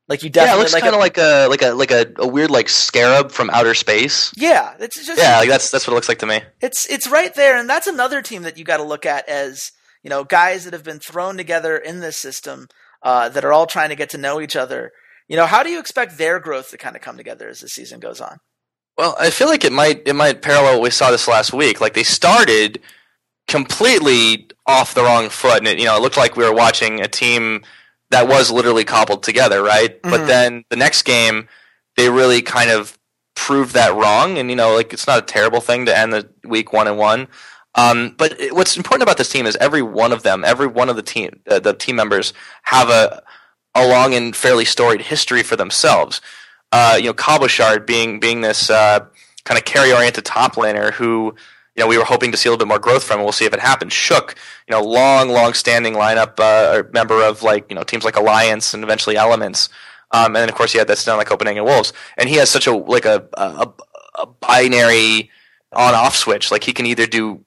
S1: Like you definitely
S2: yeah, it looks
S1: like
S2: kind of like a like a like a, a weird like scarab from outer space.
S1: Yeah, it's just
S2: yeah, like that's that's what it looks like to me.
S1: It's it's right there, and that's another team that you got to look at as you know guys that have been thrown together in this system uh, that are all trying to get to know each other. You know, how do you expect their growth to kind of come together as the season goes on?
S2: Well, I feel like it might it might parallel what we saw this last week. Like they started completely off the wrong foot, and it, you know it looked like we were watching a team that was literally cobbled together, right? Mm-hmm. But then the next game, they really kind of proved that wrong, and you know, like it's not a terrible thing to end the week one and one. Um, but it, what's important about this team is every one of them, every one of the team, uh, the team members have a a long and fairly storied history for themselves. Uh, you know, Cabochard being being this uh, kind of carry oriented top laner who you know, we were hoping to see a little bit more growth from. We'll see if it happens. Shook, you know, long, long standing lineup, uh, member of like, you know, teams like Alliance and eventually Elements. Um, and then of course he had that stun like Copenhagen Wolves. And he has such a, like a, a, a binary on off switch. Like he can either do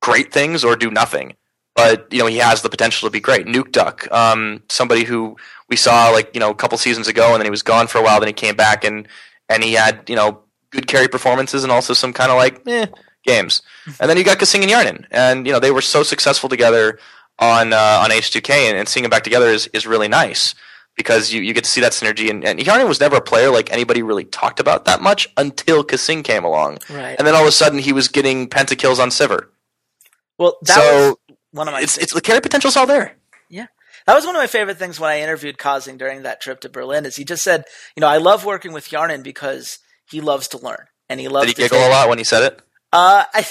S2: great things or do nothing. But, you know, he has the potential to be great. Nukeduck, um, somebody who we saw like, you know, a couple seasons ago and then he was gone for a while, then he came back and, and he had, you know, good carry performances and also some kind of like eh, games. And then you got Kasing and Hjarnan, and you know they were so successful together on uh, on H2K, and, and seeing them back together is, is really nice because you, you get to see that synergy. And, and Hjarnan was never a player like anybody really talked about that much until Kasing came along,
S1: Right.
S2: and then all of a sudden he was getting pentakills on Sivir.
S1: Well, that
S2: So,
S1: was one of my
S2: It's it's the carry potential's all there.
S1: That was one of my favorite things when I interviewed Kasing during that trip to Berlin. Is he just said, you know, I love working with Hjarnan because he loves to learn and he loves
S2: Did he giggle a lot when he said it?
S1: Uh, I,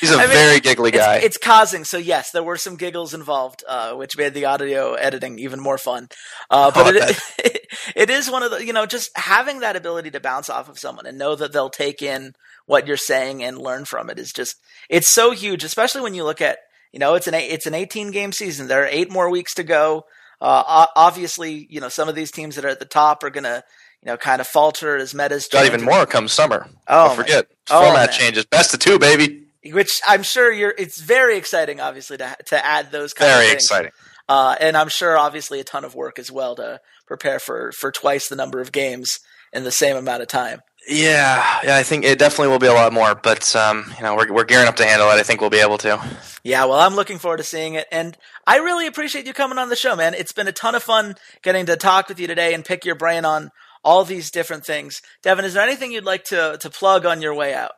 S2: He's a
S1: I mean,
S2: very giggly guy.
S1: It's, it's Kasing, so yes, there were some giggles involved, uh, which made the audio editing even more fun. Uh, but
S2: Oh, I
S1: it, it is one of the, you know, just having that ability to bounce off of someone and know that they'll take in what you're saying and learn from it is just, it's so huge, especially when you look at, you know, it's an, it's an 18 game season. There are eight more weeks to go. Uh, obviously, you know, some of these teams that are at the top are going to, you know, kind of falter as metas
S2: Got even more come summer.
S1: Oh,
S2: Don't forget.
S1: oh,
S2: Format
S1: man.
S2: changes. Best of two, baby.
S1: which I'm sure you're. It's very exciting, obviously, to to add those kind
S2: Very
S1: of things.
S2: exciting.
S1: Uh, and I'm sure, obviously, a ton of work as well to prepare for for twice the number of games in the same amount of time.
S2: Yeah, yeah, I think it definitely will be a lot more, but um, you know, we're we're gearing up to handle it. I think we'll be able to.
S1: Yeah, well, I'm looking forward to seeing it, and I really appreciate you coming on the show, man. It's been a ton of fun getting to talk with you today and pick your brain on all these different things. Devin, is there anything you'd like to to plug on your way out?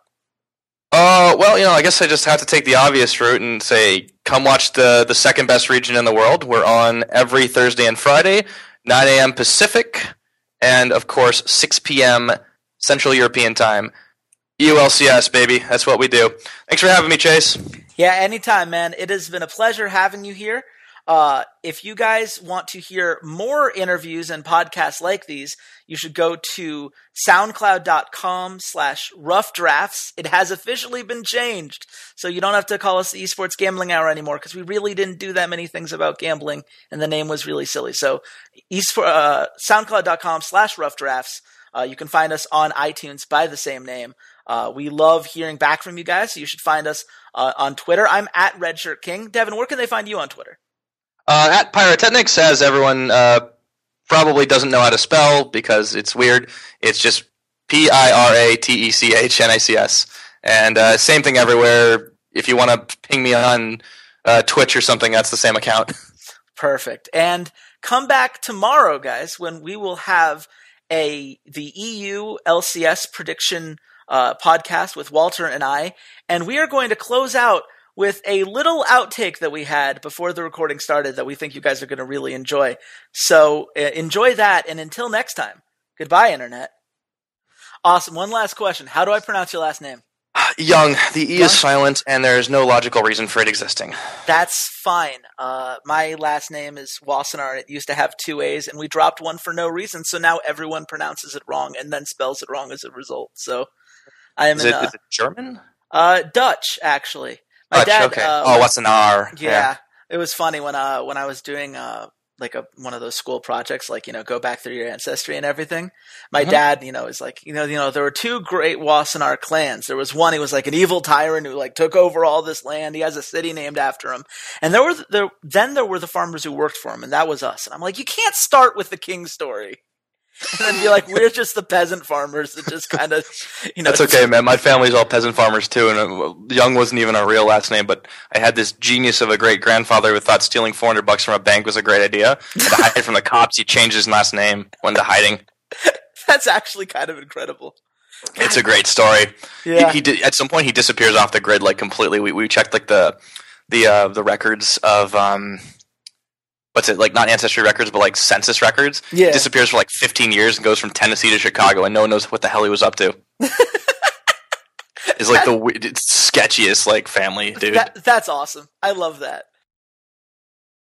S2: Uh, well, you know, I guess I just have to take the obvious route and say, come watch the the second best region in the world. We're on every Thursday and Friday, 9 a.m. Pacific, and of course 6 p.m. Central European time. ULCS, baby. That's what we do. Thanks for having me, Chase.
S1: Yeah, anytime, man. It has been a pleasure having you here. Uh, if you guys want to hear more interviews and podcasts like these, you should go to soundcloud.com slash rough drafts. It has officially been changed. So you don't have to call us the esports gambling hour anymore because we really didn't do that many things about gambling and the name was really silly. So uh, soundcloud.com slash rough drafts. Uh, you can find us on iTunes by the same name. Uh, we love hearing back from you guys, so you should find us uh, on Twitter. I'm at RedShirtKing. Devin, where can they find you on Twitter?
S2: Uh, at PiraTechnics, as everyone uh, probably doesn't know how to spell because it's weird. It's just P I R A T E C H N I C S, and uh, same thing everywhere. If you want to ping me on uh, Twitch or something, that's the same account.
S1: Perfect. And come back tomorrow, guys, when we will have a the EU LCS prediction uh, podcast with Walter and I, and we are going to close out with a little outtake that we had before the recording started that we think you guys are going to really enjoy. So uh, enjoy that, and until next time, goodbye, internet. Awesome. One last question: How do I pronounce your last name?
S2: Young, the E
S1: Young?
S2: is silent, and there is no logical reason for it existing.
S1: That's fine. Uh, my last name is Wassenar. It used to have two A's, and we dropped one for no reason. So now everyone pronounces it wrong and then spells it wrong as a result. So I am
S2: Is
S1: in
S2: it,
S1: uh,
S2: is it German?
S1: uh, Dutch, actually. My
S2: Dutch,
S1: dad.
S2: okay.
S1: uh,
S2: oh, what's an R?
S1: yeah, it was funny when uh when I was doing uh like a one of those school projects, like you know, go back through your ancestry and everything. My
S2: Mhm.
S1: dad, you know, is like you know, you know, there were two great Wassenaar clans. There was one he was like an evil tyrant who like took over all this land. He has a city named after him, and there were there then there were the farmers who worked for him, and that was us. And I'm like, you can't start with the king story. And then be like, we're just the peasant farmers that just kind of, you know,
S2: That's okay, man. My family's all peasant farmers too, and uh, Young wasn't even our real last name. But I had this genius of a great grandfather who thought stealing four hundred bucks from a bank was a great idea. And to hide from the cops, he changed his last name, went to hiding.
S1: That's actually kind of incredible.
S2: It's a great story.
S1: Yeah.
S2: He, he did, at some point he disappears off the grid like completely. We we checked like the the uh, the records of um what's it like not ancestry records but like census records.
S1: Yeah.
S2: Disappears for like fifteen years and goes from Tennessee to Chicago and no one knows what the hell he was up to. It's like the sketchiest like family dude.
S1: That, that's awesome. I love that.